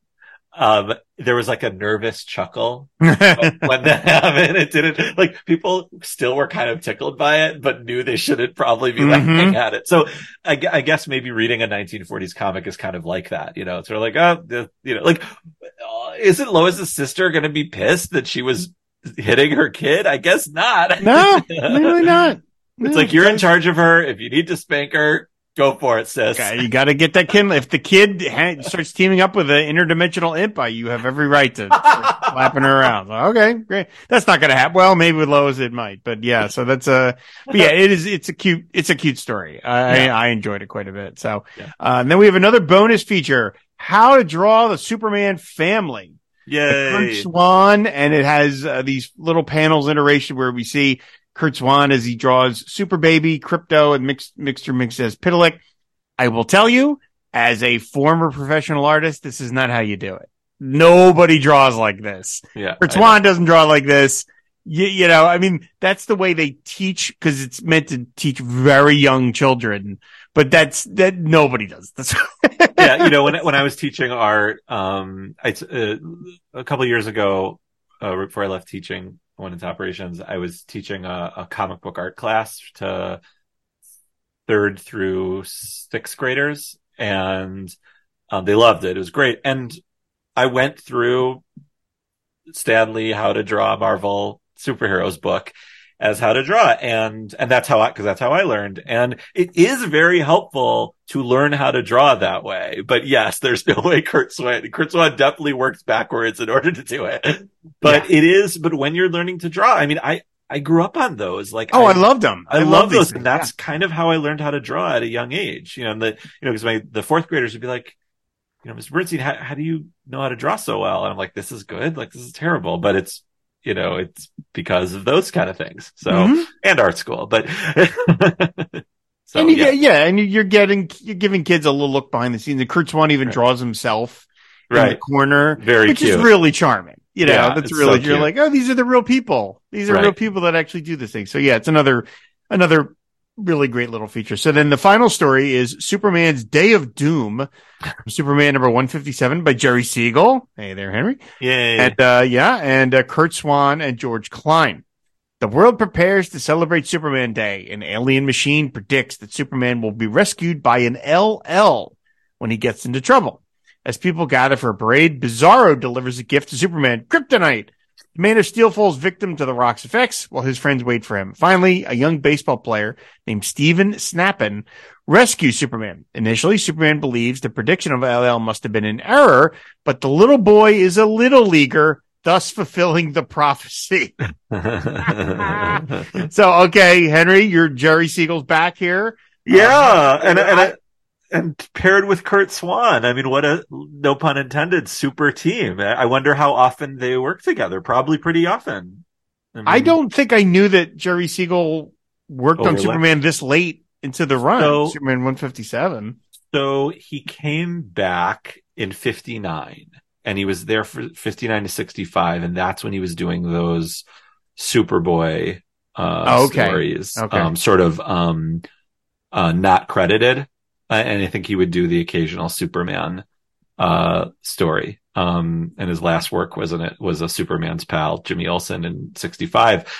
Um, there was like a nervous chuckle when that happened. It didn't like people still were kind of tickled by it, but knew they shouldn't probably be Mhm. laughing at it. So I, I guess maybe reading a 1940s comic is kind of like that. You know, it's sort of like, oh, you know, like, uh, isn't Lois's sister going to be pissed that she was hitting her kid? I guess not. no, really not. It's like you're in charge of her. If you need to spank her, go for it, sis. Okay, You got to get that kid. If the kid ha- starts teaming up with an interdimensional imp, you have every right to slapping her around. Okay, great. That's not going to happen. Well, maybe with Lois it might, but yeah. So that's a, but yeah, it is. It's a cute. It's a cute story. I, Yeah. I, I enjoyed it quite a bit. So, Yeah. uh, and then we have another bonus feature: how to draw the Superman family. Yeah, Swan, and it has uh, these little panels iteration where we see Curt Swan as he draws Super Baby, Krypto, and Mix, Mixture Mxyztplk. I will tell you, as a former professional artist, this is not how you do it. Nobody draws like this. Yeah. Curt Swan doesn't draw like this. You, you know, I mean, that's the way they teach because it's meant to teach very young children. But that's that nobody does. That's yeah, you know, when when I was teaching art, um, I uh, a couple years ago, uh, right before I left teaching, I went into operations. I was teaching a, a comic book art class to third through sixth graders, and um, they loved it. It was great, and I went through Stanley How to Draw Marvel Superheroes book as how to draw and and that's how I because that's how I learned and it is very helpful to learn how to draw that way but yes there's no way Curt Swan Curt Swan definitely works backwards in order to do it but it is but when you're learning to draw I mean I I grew up on those like oh, I, loved them. I, love, these those, things. and that's kind of how I learned how to draw at a young age. You know, and the you know because my the fourth graders would be like, you know, Mr. Bernstein, how, how do you know how to draw so well? And I'm like, this is good. Like this is terrible, but it's you know it's because of those kind of things. So Mhm. and art school, but so and you yeah, get, yeah, and you're getting you're giving kids a little look behind the scenes. And Curt Swan even Right. draws himself in the corner, very which cute. is really charming. You know, Yeah, that's really so you're like, oh, these are the real people. These are Right. real people that actually do this thing. So yeah, it's another another really great little feature. So then the final story is Superman's Day of Doom, Superman number one fifty seven by Jerry Siegel. Hey there, Henry. Yay. And uh, yeah, and uh, Curt Swan and George Klein. The world prepares to celebrate Superman Day. An alien machine predicts that Superman will be rescued by an LL when he gets into trouble. As people gather for a parade, Bizarro delivers a gift to Superman, Kryptonite. The Man of Steel falls victim to the rock's effects while his friends wait for him. Finally, a young baseball player named Steven Snappen rescues Superman. Initially, Superman believes the prediction of LL must have been an error, but the little boy is a little leaguer, thus fulfilling the prophecy. so, okay, Henry, your Jerry Siegel's back here. yeah, Um, and and I- I, and paired with Curt Swan. I mean, what a no pun intended super team. I I wonder how often they work together. Probably pretty often. mean, I don't think I knew that Jerry Siegel worked on Superman this late into the run. So- Superman 157. So he came back in 59 and he was there for 59 to 65. And that's when he was doing those Superboy, uh, Oh, okay. stories, Okay. um, sort of, um, uh, not credited. And I think he would do the occasional Superman, uh, story. Um, and his last work was in it was a Superman's pal, Jimmy Olsen in 65.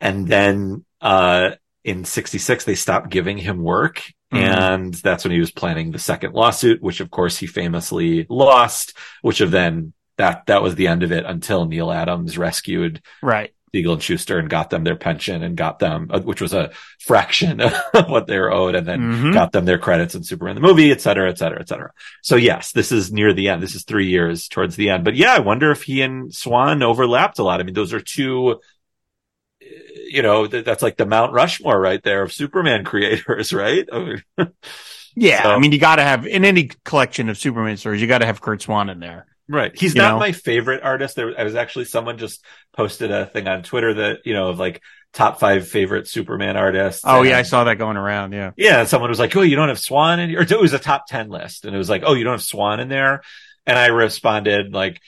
And then, uh, in 66, they stopped giving him work. Mhm. And that's when he was planning the second lawsuit, which of course he famously lost, which of then that, that was the end of it until Neal Adams rescued Right. Siegel and Shuster and got them their pension and got them, uh, which was a fraction of what they were owed and then Mhm. got them their credits in Superman the movie, et cetera, et cetera, et cetera. So yes, this is near the end. This is three years towards the end. But yeah, I wonder if he and Swan overlapped a lot. I mean, those are two, uh, you know, th- that's like the Mount Rushmore right there of Superman creators, right? I mean, Yeah. So- I mean, you got to have, in any collection of Superman stories, you got to have Curt Swan in there. Right. He's not know? my favorite artist. There I was actually someone just posted a thing on Twitter that, you know, of like top five favorite Superman artists. Oh, yeah. I saw that going around. Yeah. Yeah, someone was like, "Oh, you don't have Swan in," your-" it was a top ten list, and it was like, "Oh, you don't have Swan in there," and I responded like,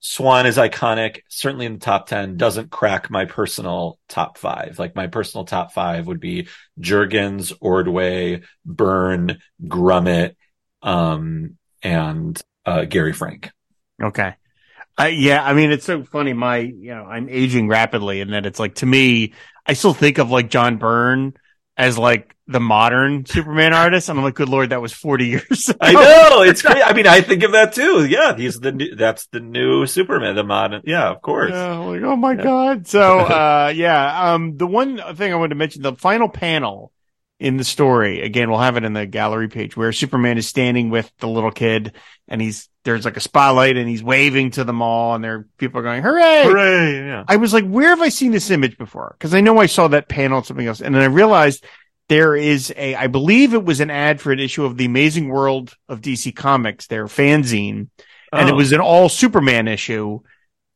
"Swan is iconic, certainly in the top ten. Doesn't crack my personal top five. Like my personal top five would be Jurgens, Ordway, Byrne, Grummett, um, and uh, Gary Frank." Okay. Uh, yeah, I mean, it's so funny. My, you know, I'm aging rapidly, and that it's like to me, I still think of like John Byrne as like the modern Superman artist, and I'm like, good lord, that was 40 years. Ago. I know it's great. I mean, I think of that too. Yeah, he's the new, that's the new Superman, the modern. Yeah, of course. Yeah, like, oh my Yeah. god. So, uh, yeah. Um, the one thing I wanted to mention, the final panel in the story, again, we'll have it in the gallery page where Superman is standing with the little kid, and he's there's like a spotlight, and he's waving to them all, and there people are going, hooray! Hooray! Yeah. I was like, where have I seen this image before? Because I know I saw that panel and something else. And then I realized there is a, I believe it was an ad for an issue of the Amazing World of DC Comics, their fanzine. And it Oh. was an all Superman issue.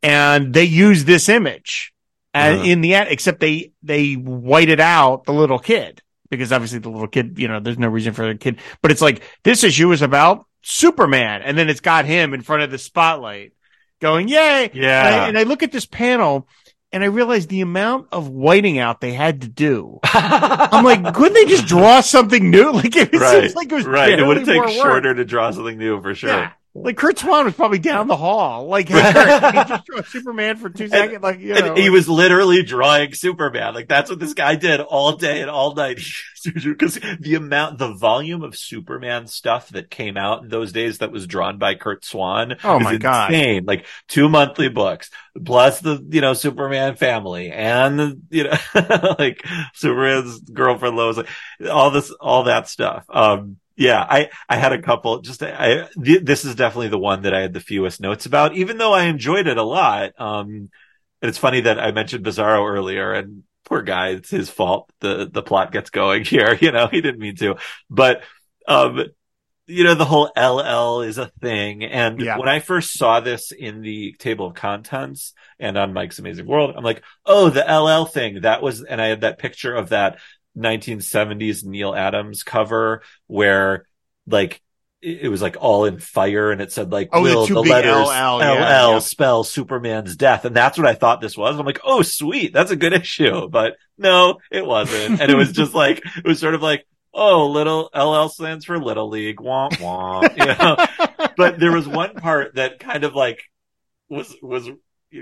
And they used this image Uh-huh. in the ad, except they, they whited out the little kid because obviously the little kid, you know, there's no reason for the kid, but it's like this issue is about Superman. And then it's got him in front of the spotlight going, yay. Yeah. And I, and I look at this panel and I realize the amount of whiting out they had to do. I'm like, couldn't they just draw something new? Like it right, seems like it was right. It would take more work. shorter to draw something new for sure. Yeah. Like Curt Swan was probably down the hall. Like he just drew Superman for two seconds. Like you know, he was literally drawing Superman. Like that's what this guy did all day and all night. Because the amount, the volume of Superman stuff that came out in those days that was drawn by Curt Swan. Oh my God. insane. Like two monthly books plus the, you know, Superman family and the, you know, like Superman's girlfriend Lois, like all this, all that stuff. Um, yeah, I, I had a couple just, I, th- this is definitely the one that I had the fewest notes about, even though I enjoyed it a lot. Um, and it's funny that I mentioned Bizarro earlier and poor guy, it's his fault. The, the plot gets going here. You know, he didn't mean to, but, um, you know, the whole LL is a thing. And Yeah. when I first saw this in the table of contents and on Mike's Amazing World, I'm like, oh, the LL thing. That was, and I had that picture of that 1970s Neal Adams cover where like, it was like all in fire and it said like, Oh, the will two the letters LL, LL yeah, yeah. spell Superman's death. And that's what I thought this was. I'm like, oh, sweet. That's a good issue. But no, it wasn't. And it was just like, it was sort of like, oh, little LL stands for Little League. Womp womp. You know? but there was one part that kind of like was, was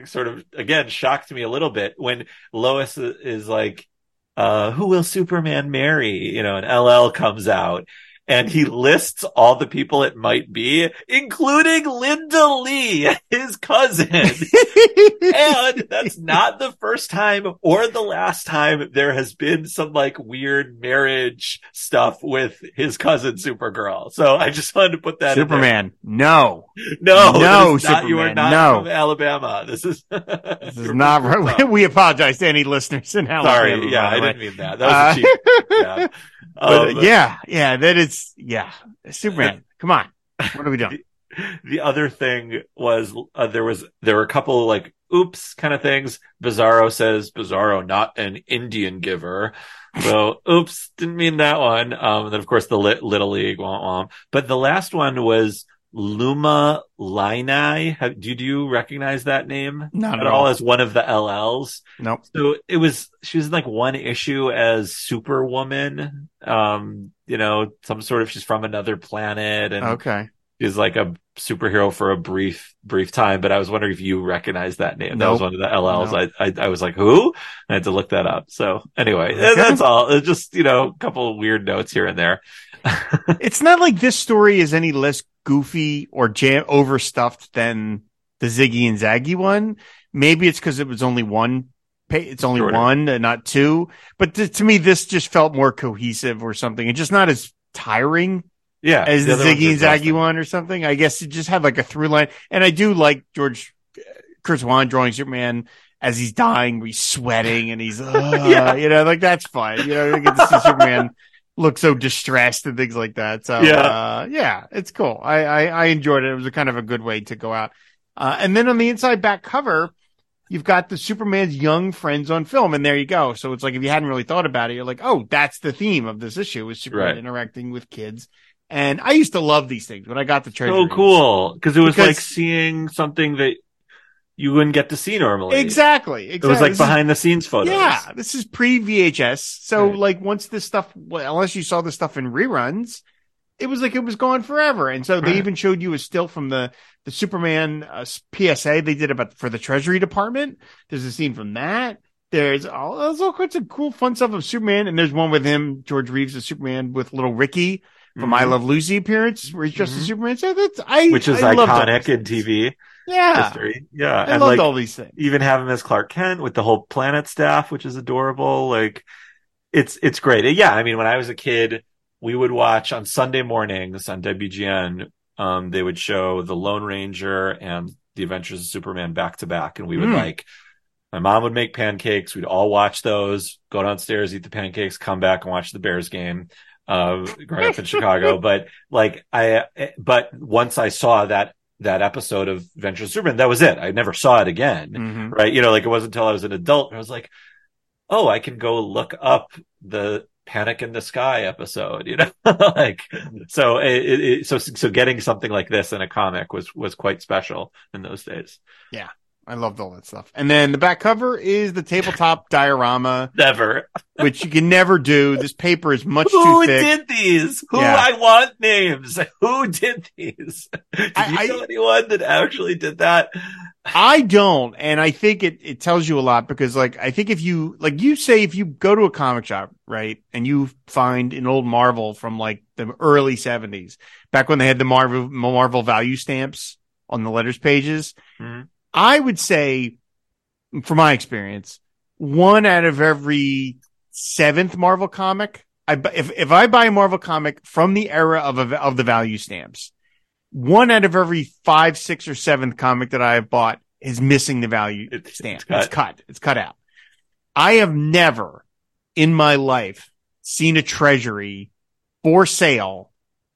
sort of, again, shocked me a little bit when Lois is like, uh, who will Superman marry? You know, and LL comes out and he lists all the people it might be, including Linda Lee, his cousin. and that's not the first time or the last time there has been some like weird marriage stuff with his cousin Supergirl. So I just wanted to put that. Superman. No, No, No, not, you are not no. from Alabama. This is this is not right. We apologize to any listeners in Alabama. Sorry, yeah, I didn't mean that. That was a Uh, cheap. Yeah. But Um, yeah, yeah, that is, yeah, Superman. Come on. What are we doing? the other thing was uh, there was there were a couple like oops kind of things. Bizarro says Bizarro, not an Indian giver. So oops, didn't mean that one. Um, and then of course the Lit- Little League, wah, wah. but the last one was Luma Lynai. Have, do, do you recognize that name Not at all all. as one of the LLs? Nope. So it was, she was in like one issue as Superwoman. Um, you know, some sort of, she's from another planet and Okay. she's like a superhero for a brief, brief time. But I was wondering if you recognize that name. That was one of the LLs. Nope. I, I, I was like, who? I had to look that up. So anyway, Okay. that's all. It's just, you know, a couple of weird notes here and there. It's not like this story is any less goofy or jam overstuffed than the Ziggy and Zaggy one. Maybe it's because it was only one. It's only Shorter. one and not two. But th- to me, this just felt more cohesive or something. It's just not as tiring yeah. as the, one's Ziggy and. Zaggy one or something. I guess it just had like a through line. And I do like George Chris Wan drawing Superman as he's dying, he's sweating and he's, uh, Yeah. you know, like that's fun. You know, you get to see Superman look so distressed and things like that. So, Yeah. uh, yeah, it's cool. I, I, I enjoyed it. It was a kind of a good way to go out. Uh, and then on the inside back cover, you've got the Superman's young friends on film, and there you go. So it's like if you hadn't really thought about it, you're like, oh, that's the theme of this issue is Superman Right. interacting with kids. And I used to love these things when I got the trade. So cool. Cause it was Because- like seeing something that you wouldn't get to see normally. Exactly. It was like This is- behind the scenes photos. Yeah, this is pre VHS. So Right. like once this stuff, well, unless you saw the stuff in reruns, it was like it was gone forever. And so they Right. even showed you a still from the the Superman uh, PSA they did about for the Treasury Department. There's a scene from that. There's all there's all kinds of cool fun stuff of Superman, and there's one with him, George Reeves, as Superman with little Ricky from Mhm. I Love Lucy appearance, where he's dressed as Mhm. Superman. So that's I Which is I iconic in. TV Yeah, history. Yeah. I and loved like all these things. even have him as Clark Kent with the whole planet staff, which is adorable. Like it's, it's great. Yeah. I mean, when I was a kid, we would watch on Sunday mornings on WGN. Um, they would show the Lone Ranger and the Adventures of Superman back to back. And we would Mm. like, my mom would make pancakes. We'd all watch those, go downstairs, eat the pancakes, come back and watch the Bears game. Uh, growing up in Chicago, but like I, but once I saw that, that episode of Adventures of Superman, that was it. I never saw it again Mhm. right? You know, like it wasn't until I was an adult I was like, oh, I can go look up the Panic in the Sky episode, you know, like so. It, it, so so getting something like this in a comic was was quite special in those days. I loved all that stuff. And then the back cover is the tabletop diorama, Never. which you can never do. This paper is much Who too thick. Who did these? Who Yeah. I want names. Who did these? Did I- you I- know anyone that actually did that? I don't, and I think it it tells you a lot because, like, I think if you like you say if you go to a comic shop, right, and you find an old Marvel from like the early seventies, back when they had the Marvel Marvel value stamps on the letters pages, Mhm. I would say, from my experience, one out of every seventh Marvel comic, I if if I buy a Marvel comic from the era of of the value stamps, one out of every five, six, or seventh comic that I have bought is missing the value It's- stamp. it's cut. It's cut. It's cut out. I have never in my life seen a treasury for sale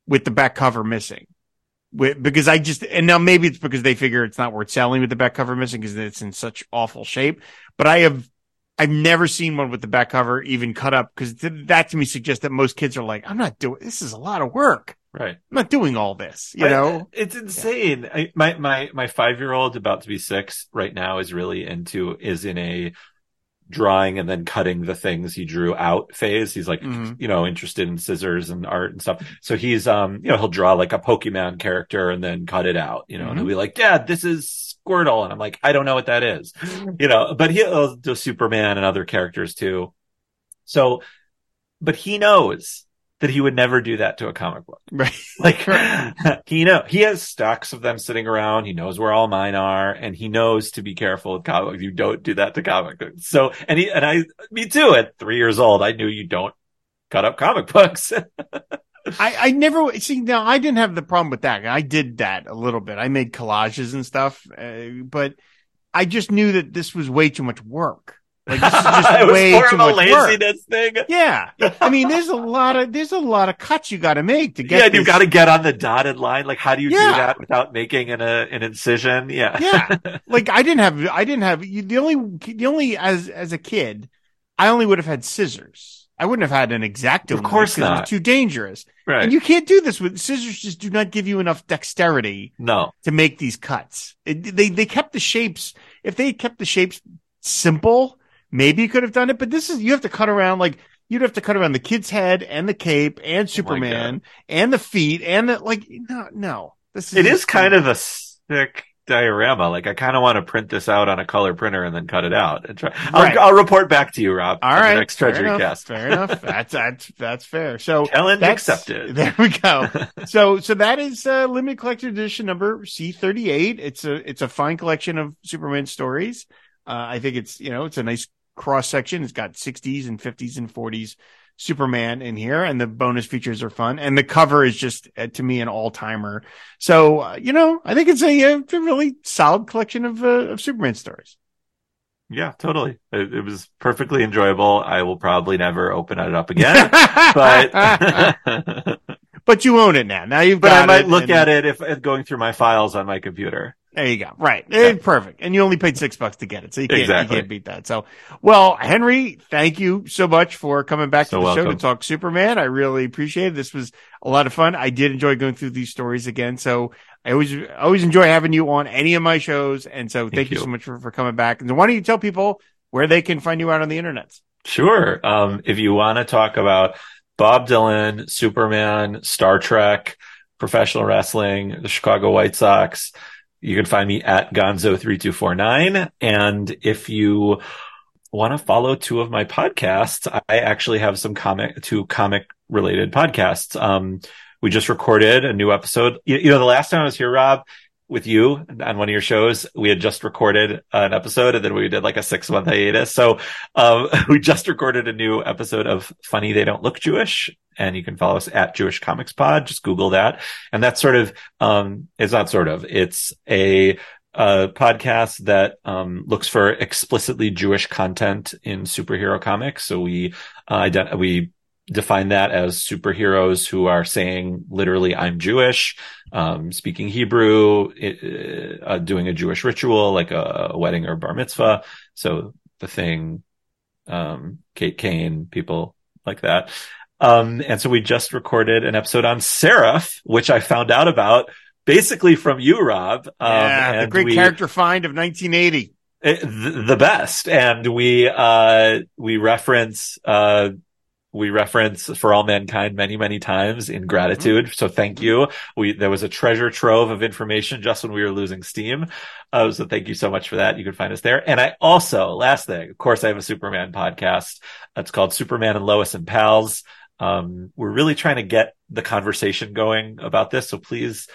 with the back cover missing. Because I just, and now maybe it's because they figure it's not worth selling with the back cover missing because it's in such awful shape. But I have, I've never seen one with the back cover even cut up because that to me suggests that most kids are like, I'm not doing, this is a lot of work. Right. I'm not doing all this, you I- know? it's insane. I, my my my five year old about to be six right now is really into is in a drawing and then cutting the things he drew out phase. He's like Mhm. you know interested in scissors and art and stuff. So he's um you know he'll draw like a Pokemon character and then cut it out. You know, and he'll be like, Dad, this is Squirtle, and I'm like, I don't know what that is. You know, but he'll do Superman and other characters too. So, but he knows that he would never do that to a comic book. Right. Like he know he has stacks of them sitting around. He knows where all mine are, and he knows to be careful with comic books. You don't do that to comic books. So, and he and I, me too. At three years old, I knew you don't cut up comic books. I, I never see now. I didn't have the problem with that. I did that a little bit. I made collages and stuff, uh, but I just knew that this was way too much work. Like this is just it was way more too of a work. laziness thing. Yeah, I mean, there's a lot of there's a lot of cuts you got to make to get. Yeah, and you've got to get on the dotted line. Like, how do you do that without making an uh, an incision? Yeah, Yeah. like I didn't have I didn't have you- the only the only as as a kid, I only would have had scissors. I wouldn't have had an X-Acto. Of course not. It's too dangerous, right. and you can't do this with scissors. Just do not give you enough dexterity no, to make these cuts. It, they they kept the shapes. If they kept the shapes simple, maybe you could have done it. But this is you have to cut around like you'd have to cut around the kid's head and the cape Oh and Superman and the feet and the like. No, no. This is it is kind of a sick diorama. Like, I kind of want to print this out on a color printer and then cut it out. And try. I'll, I'll report back to you, Rob. All the next fair Treasury enough, cast. Fair enough. That's that's that's fair. So Challenge that's accepted. There we go. so so that is uh, limited collector edition number C thirty eight. It's a it's a fine collection of Superman stories. Uh, I think it's you know it's a nice cross section. It's got sixties and fifties and forties Superman in here, and the bonus features are fun. And the cover is just uh, to me an all timer. So uh, you know I think it's a, a really solid collection of uh, of Superman stories. Yeah, totally. It, it was perfectly enjoyable. I will probably never open it up again, but but you own it now. Now you've but got I might look and- at it if going through my files on my computer. There you go. Right. Eh, perfect. And you only paid six bucks to get it. So you can't, Exactly. you can't beat that. So, well, Henry, thank you so much for coming back So to the show to talk Superman. I really appreciate it. This was a lot of fun. I did enjoy going through these stories again. So I always, always enjoy having you on any of my shows. And so thank, you. you. so much for, for coming back. And why don't you tell people where they can find you out on the internet? Sure. Um, if you want to talk about Bob Dylan, Superman, Star Trek, professional wrestling, the Chicago White Sox, you can find me at Gonzo3249. And if you want to follow two of my podcasts, I actually have some comic, two comic related podcasts. Um, we just recorded a new episode. You, you know, the last time I was here, Rob, with you on one of your shows, we had just recorded an episode and then we did like a six month hiatus. So, um, we just recorded a new episode of Funny They Don't Look Jewish. And you can follow us at Jewish Comics Pod. Just Google that. And that's sort of, um, it's not sort of, it's a, uh, podcast that, um, looks for explicitly Jewish content in superhero comics. So we, uh, ident- we define that as superheroes who are saying literally, I'm Jewish, um, speaking Hebrew, i- uh, doing a Jewish ritual like a, a wedding or bar mitzvah. So the thing, um, Kate Kane, people like that. Um, and so we just recorded an episode on Seraph, which I found out about basically from you, Rob. Um, yeah. The great we- character find of 1980. it- the, the best. And we, uh, we reference, uh, we reference for all mankind many, many times in gratitude. So thank you. We, there was a treasure trove of information just when we were losing steam. Uh, so thank you so much for that. You can find us there. And I also, last thing, of course, I have a Superman podcast. It's called Superman and Lois and Pals. Um, we're really trying to get the conversation going about this. So please,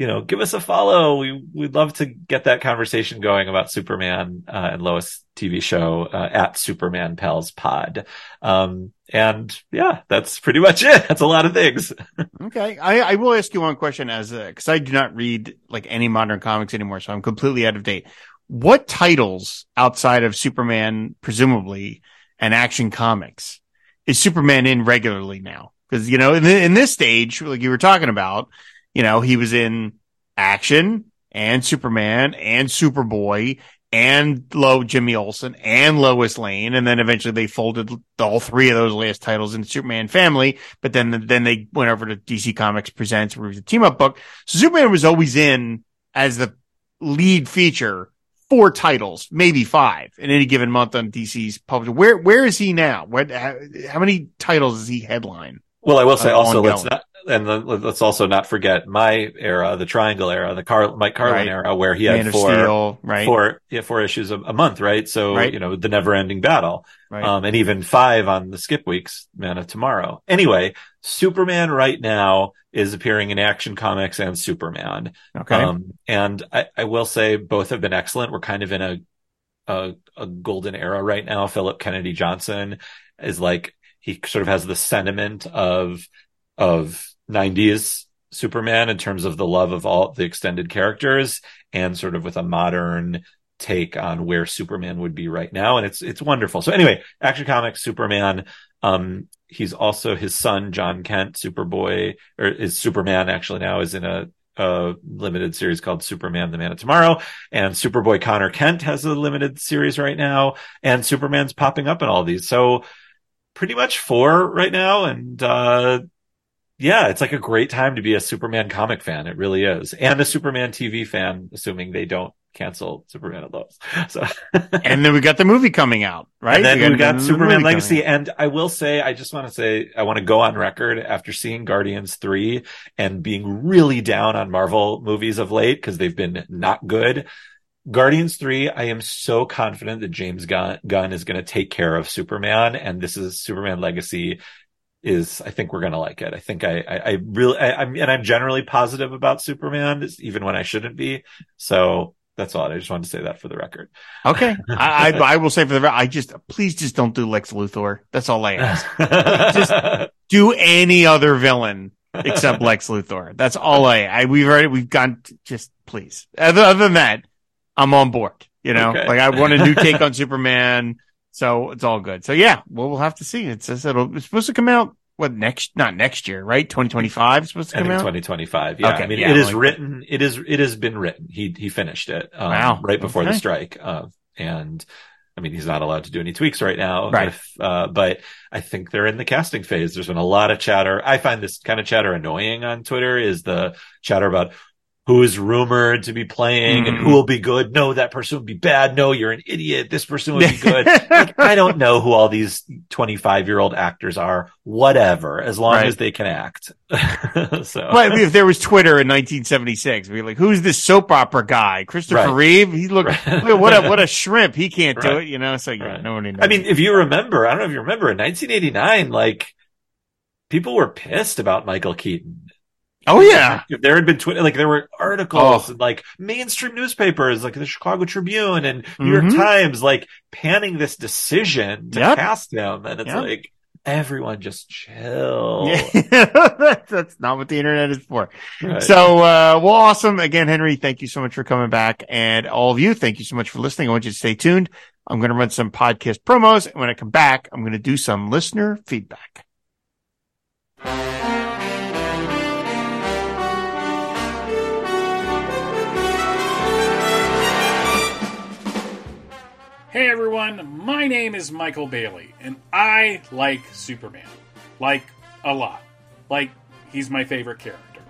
you know, give us a follow. We, we'd love to get that conversation going about Superman, uh, and Lois TV show, uh, at Superman Pals Pod. Um, and yeah, that's pretty much it. That's a lot of things. Okay. I, I will ask you one question as cause I do not read like any modern comics anymore. So I'm completely out of date. What titles outside of Superman, presumably, and action comics is Superman in regularly now? Cause, you know, in, the, in this stage, like you were talking about, you know, he was in action and Superman and Superboy and Low Jimmy Olsen and Lois Lane. And then eventually they folded all three of those last titles into Superman family. But then, then they went over to DC Comics Presents, where it was a team up book. So Superman was always in as the lead feature, four titles, maybe five in any given month on DC's publisher. Where, where is he now? What, how, how many titles is he headline? Well, I will say also let's not, and let's also not forget my era, the Triangle era, the Car- Mike Carlin Right. era, where he Man had four, Steel, right? four, yeah, four issues a, a month, right? So, Right. you know, the never ending battle. right. Um, and even five on the skip weeks, Man of Tomorrow. Anyway, Superman right now is appearing in Action Comics and Superman. okay. Um, and I, I will say both have been excellent. We're kind of in a, a, a golden era right now. Philip Kennedy Johnson is like, he sort of has the sentiment of, of 90s Superman in terms of the love of all the extended characters and sort of with a modern take on where Superman would be right now. And it's, it's wonderful. So anyway, Action Comics, Superman, um, he's also his son, Jon Kent, Superboy, or is Superman actually now is in a, a limited series called Superman, the Man of Tomorrow. And Superboy Conner Kent has a limited series right now. And Superman's popping up in all these. So pretty much four right now. And, uh, yeah, it's like a great time to be a Superman comic fan. It really is. And a Superman TV fan, assuming they don't cancel Superman at Lowe's. So, and then we got the movie coming out, right? and then We we got the Superman Legacy. And I will say, I just want to say, I want to go on record after seeing Guardians 3 and being really down on Marvel movies of late because they've been not good. Guardians 3, I am so confident that James Gunn, Gunn is going to take care of Superman. And this is Superman Legacy is, I think we're going to like it. I think I, I, I really, I, I'm, and I'm generally positive about Superman, even when I shouldn't be. So that's all. I just wanted to say that for the record. Okay. I, I, I will say for the, I just, please just don't do Lex Luthor. That's all I ask. Just do any other villain except Lex Luthor. That's all I, I we've already, we've gone, just please. Other, other than that, I'm on board. You know, Okay. like I want a new take on Superman. So it's all good. So yeah, well, we'll have to see. It says it'll, it's supposed to come out, what next, not next year, right? 2025 is supposed to I come think out. 2025. Yeah. Okay, I mean, yeah, it is like- written. It is, it has been written. He, he finished it. Um, Wow, Right before the strike. Uh, and I mean, he's not allowed to do any tweaks right now. Right. If, uh, but I think they're in the casting phase. There's been a lot of chatter. I find this kind of chatter annoying on Twitter is the chatter about who is rumored to be playing and Mhm. who will be good. No, that person would be bad. No, you're an idiot. This person would be good. like, I don't know who all these 25 year old actors are. Whatever, as long Right. as they can act. so, But if there was Twitter in 1976, we'd be like, who's this soap opera guy? Christopher Right. Reeve? He looked, Right. What a, what a shrimp. He can't do it, you know? So yeah, nobody knows. I mean, if you remember, I don't know if you remember in 1989, like people were pissed about Michael Keaton. Oh yeah. If there had been Twitter, like there were articles Oh. and like mainstream newspapers, like the Chicago Tribune and New York Mhm. Times, like panning this decision to Yep. cast him. And it's Yep. like, everyone just chill. Yeah. That's not what the internet is for. Right. So, uh, well, awesome. Again, Henry, thank you so much for coming back. And all of you, thank you so much for listening. I want you to stay tuned. I'm going to run some podcast promos. And when I come back, I'm going to do some listener feedback. Hey everyone, my name is Michael Bailey, and I like Superman. Like, a lot. Like, he's my favorite character.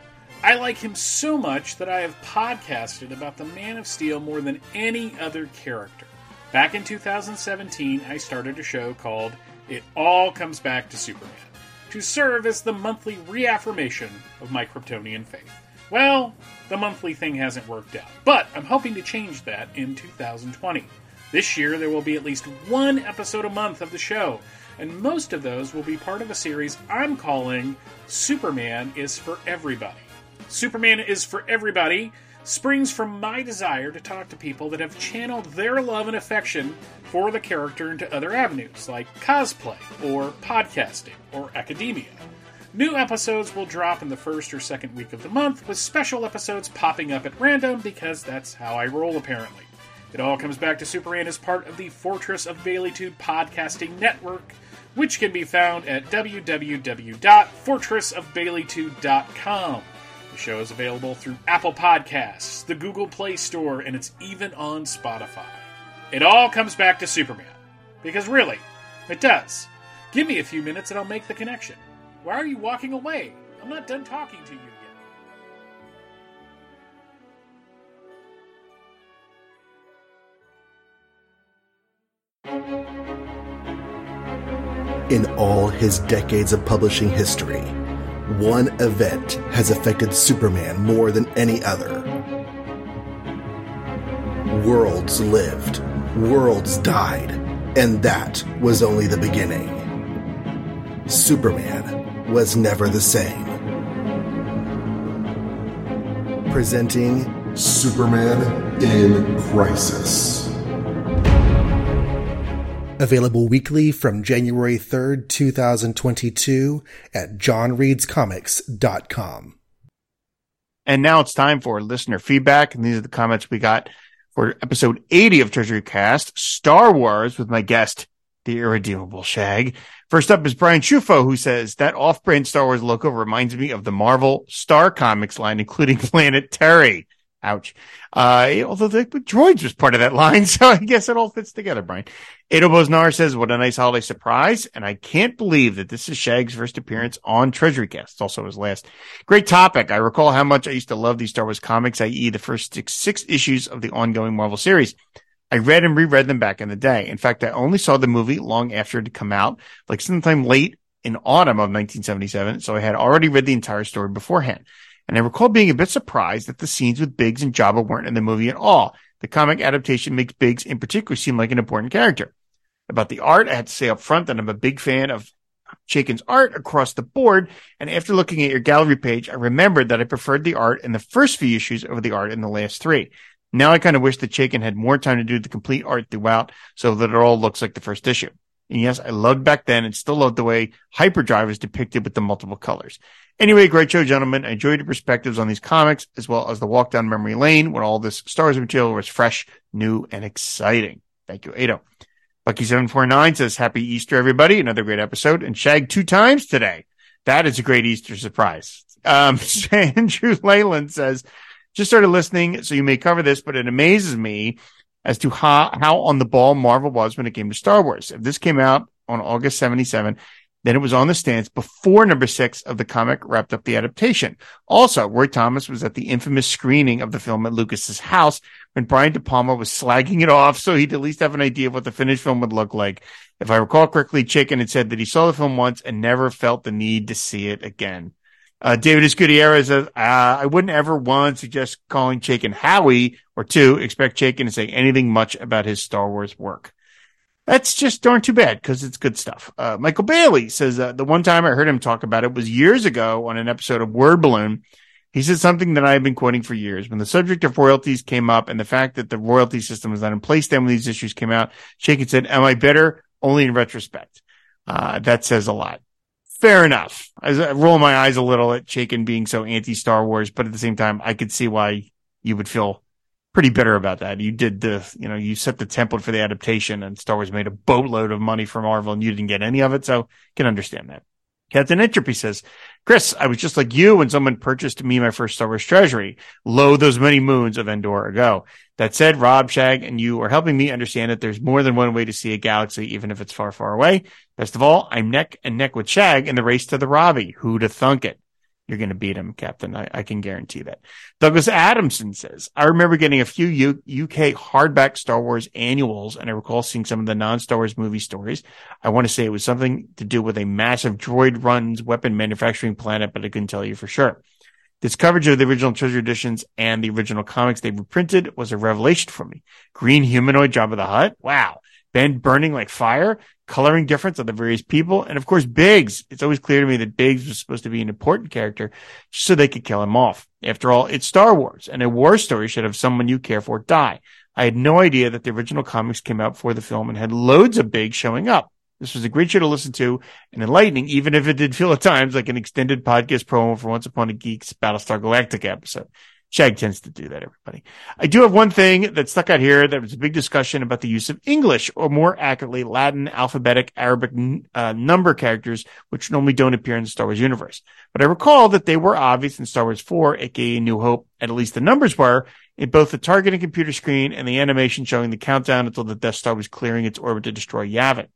I like him so much that I have podcasted about the Man of Steel more than any other character. Back in 2017, I started a show called It All Comes Back to Superman to serve as the monthly reaffirmation of my Kryptonian faith. Well, the monthly thing hasn't worked out, but I'm hoping to change that in 2020. This year, there will be at least one episode a month of the show, and most of those will be part of a series I'm calling Superman is for Everybody. Superman is for Everybody springs from my desire to talk to people that have channeled their love and affection for the character into other avenues, like cosplay, or podcasting, or academia. New episodes will drop in the first or second week of the month, with special episodes popping up at random because that's how I roll apparently. It all comes back to Superman as part of the Fortress of Baileytude podcasting network, which can be found at www.fortressofbaileytude.com. The show is available through Apple Podcasts, the Google Play Store, and it's even on Spotify. It all comes back to Superman. Because really, it does. Give me a few minutes and I'll make the connection. Why are you walking away? I'm not done talking to you In all his decades of publishing history, one event has affected Superman more than any other. Worlds lived, worlds died, and that was only the beginning. Superman was never the same. Presenting Superman in Crisis. Available weekly from January 3rd, 2022 at johnreadscomics.com. And now it's time for listener feedback. And these are the comments we got for episode 80 of Treasury Cast, Star Wars with my guest, the irredeemable Shag. First up is Brian Schufo, who says that off-brand Star Wars logo reminds me of the Marvel Star Comics line, including Planet Terry. Ouch. Uh, although the droids was part of that line, so I guess it all fits together, Brian. Ado Bosnar says, what a nice holiday surprise. And I can't believe that this is Shag's first appearance on Treasury Cast. It's also his last. Great topic. I recall how much I used to love these Star Wars comics, i.e. the first six, six issues of the ongoing Marvel series. I read and reread them back in the day. In fact, I only saw the movie long after it had come out, like sometime late in autumn of 1977. So I had already read the entire story beforehand. And I recall being a bit surprised that the scenes with Biggs and Jabba weren't in the movie at all. The comic adaptation makes Biggs in particular seem like an important character. About the art, I had to say up front that I'm a big fan of Chaykin's art across the board. And after looking at your gallery page, I remembered that I preferred the art in the first few issues over the art in the last three. Now I kind of wish that Chaykin had more time to do the complete art throughout so that it all looks like the first issue. And yes, I loved back then and still love the way Hyperdrive is depicted with the multiple colors. Anyway, great show, gentlemen. I enjoyed your perspectives on these comics as well as the walk down memory lane when all this Star Wars material was fresh, new, and exciting. Thank you, Edo. Bucky749 says, Happy Easter, everybody. Another great episode and shag two times today. That is a great Easter surprise. Um, Andrew Leyland says, just started listening, so you may cover this, but it amazes me as to how, how on the ball Marvel was when it came to Star Wars. If this came out on August 77, then it was on the stands before number six of the comic wrapped up the adaptation. Also, Roy Thomas was at the infamous screening of the film at Lucas's house when Brian De Palma was slagging it off, so he'd at least have an idea of what the finished film would look like. If I recall correctly, Chaykin had said that he saw the film once and never felt the need to see it again. Uh, David Escudiera says, uh, I wouldn't ever one suggest calling Chaykin Howie or two, expect Chaykin to say anything much about his Star Wars work. That's just darn too bad because it's good stuff. Uh, Michael Bailey says, uh, the one time I heard him talk about it was years ago on an episode of Word Balloon. He said something that I've been quoting for years. When the subject of royalties came up and the fact that the royalty system was not in place then when these issues came out, Chaykin said, am I bitter? Only in retrospect. Uh, that says a lot fair enough. I roll my eyes a little at Chaykin being so anti Star Wars, but at the same time, I could see why you would feel pretty bitter about that. You did the, you know, you set the template for the adaptation and Star Wars made a boatload of money for Marvel and you didn't get any of it. So can understand that. Captain Entropy says, Chris, I was just like you when someone purchased me my first Star Wars treasury, lo those many moons of Endor ago. That said, Rob, Shag, and you are helping me understand that there's more than one way to see a galaxy, even if it's far, far away. Best of all, I'm neck and neck with Shag in the race to the Robbie. Who'da thunk it? You're going to beat him, Captain. I, I, can guarantee that. Douglas Adamson says, I remember getting a few U- UK hardback Star Wars annuals, and I recall seeing some of the non-Star Wars movie stories. I want to say it was something to do with a massive droid runs weapon manufacturing planet, but I couldn't tell you for sure. This coverage of the original treasure editions and the original comics they reprinted was a revelation for me. Green humanoid Jabba the Hutt. Wow. Ben burning like fire coloring difference of the various people. And of course, Biggs. It's always clear to me that Biggs was supposed to be an important character just so they could kill him off. After all, it's Star Wars and a war story should have someone you care for die. I had no idea that the original comics came out before the film and had loads of Biggs showing up. This was a great show to listen to and enlightening, even if it did feel at times like an extended podcast promo for Once Upon a Geek's Battlestar Galactica episode. Shag tends to do that, everybody. I do have one thing that stuck out here. There was a big discussion about the use of English, or more accurately, Latin alphabetic Arabic uh, number characters, which normally don't appear in the Star Wars universe. But I recall that they were obvious in Star Wars 4, aka New Hope, at least the numbers were, in both the targeting computer screen and the animation showing the countdown until the Death Star was clearing its orbit to destroy Yavin.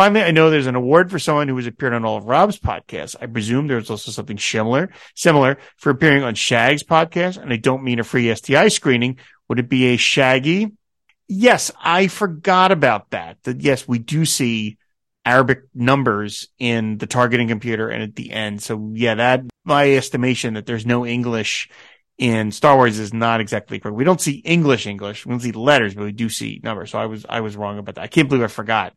Finally, I know there's an award for someone who has appeared on all of Rob's podcasts. I presume there's also something similar, similar for appearing on Shag's podcast. And I don't mean a free STI screening. Would it be a Shaggy? Yes, I forgot about that. That yes, we do see Arabic numbers in the targeting computer and at the end. So yeah, that my estimation that there's no English in Star Wars is not exactly correct. We don't see English English. We don't see letters, but we do see numbers. So I was I was wrong about that. I can't believe I forgot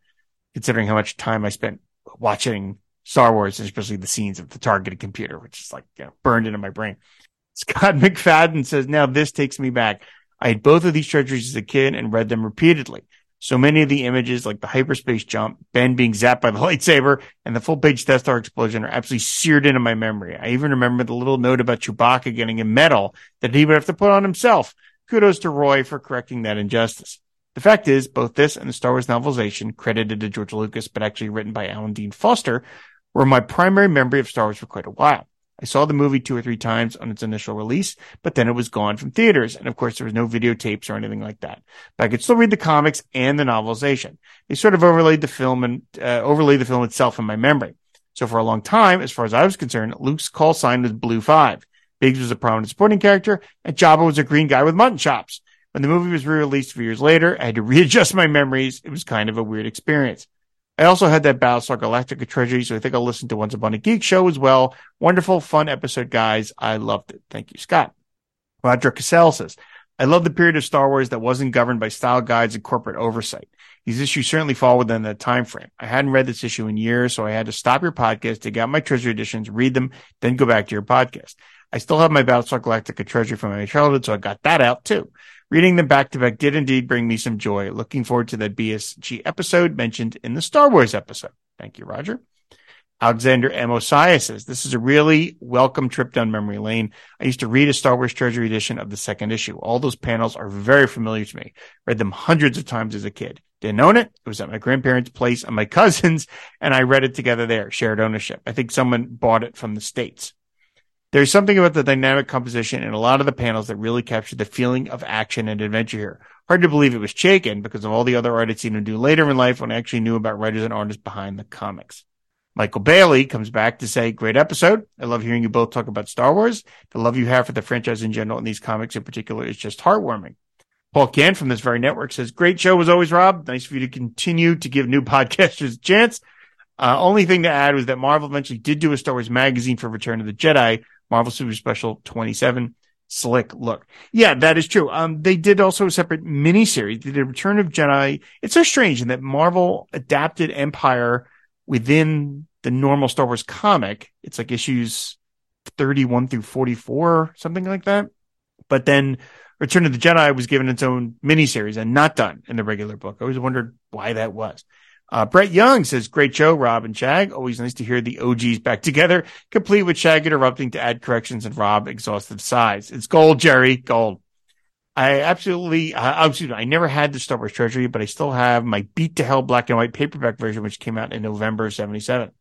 considering how much time I spent watching Star Wars, especially the scenes of the targeted computer, which is like you know, burned into my brain. Scott McFadden says, now this takes me back. I had both of these treasuries as a kid and read them repeatedly. So many of the images, like the hyperspace jump, Ben being zapped by the lightsaber, and the full page Death Star explosion are absolutely seared into my memory. I even remember the little note about Chewbacca getting a medal that he would have to put on himself. kudos to Roy for correcting that injustice. The fact is, both this and the Star Wars novelization, credited to George Lucas, but actually written by Alan Dean Foster, were my primary memory of Star Wars for quite a while. I saw the movie two or three times on its initial release, but then it was gone from theaters. And of course, there was no videotapes or anything like that. But I could still read the comics and the novelization. They sort of overlaid the film and uh, overlaid the film itself in my memory. So for a long time, as far as I was concerned, Luke's call sign was Blue Five. Biggs was a prominent supporting character, and Jabba was a green guy with mutton chops. When the movie was re-released a few years later, I had to readjust my memories. It was kind of a weird experience. I also had that Battlestar Galactica trilogy, so I think I'll listen to Once Upon a Geek show as well. Wonderful, fun episode, guys. I loved it. Thank you, Scott. Roger Cassell says, I love the period of Star Wars that wasn't governed by style guides and corporate oversight. These issues certainly fall within that time frame. I hadn't read this issue in years, so I had to stop your podcast, dig out my treasure editions, read them, then go back to your podcast. I still have my Battlestar Galactica treasure from my childhood, so I got that out too. Reading them back to back did indeed bring me some joy. Looking forward to that BSG episode mentioned in the Star Wars episode. Thank you, Roger. Alexander M. Osiah says, This is a really welcome trip down memory lane. I used to read a Star Wars Treasury edition of the second issue. All those panels are very familiar to me. Read them hundreds of times as a kid. Didn't own it. It was at my grandparents' place and my cousins, and I read it together there, shared ownership. I think someone bought it from the States. There's something about the dynamic composition in a lot of the panels that really captured the feeling of action and adventure here. Hard to believe it was Chaykin because of all the other art I'd seen him do later in life when I actually knew about writers and artists behind the comics. Michael Bailey comes back to say, great episode. I love hearing you both talk about Star Wars. The love you have for the franchise in general and these comics in particular is just heartwarming. Paul Kent from this very network says, great show as always, Rob. Nice for you to continue to give new podcasters a chance. Uh, only thing to add was that Marvel eventually did do a Star Wars magazine for Return of the Jedi, Marvel Super Special 27. Slick look. Yeah, that is true. Um, they did also a separate miniseries. Did Return of Jedi. It's so strange in that Marvel adapted Empire within the normal Star Wars comic. It's like issues 31 through 44, something like that. But then Return of the Jedi was given its own miniseries and not done in the regular book. I always wondered why that was. Uh, Brett Young says, great show, Rob and Shag. Always nice to hear the OGs back together, complete with Shag interrupting to add corrections and Rob exhaustive sighs. It's gold, Jerry, gold. I absolutely, uh, absolutely, I never had the Star Wars Treasury, but I still have my beat to hell black and white paperback version, which came out in November 77.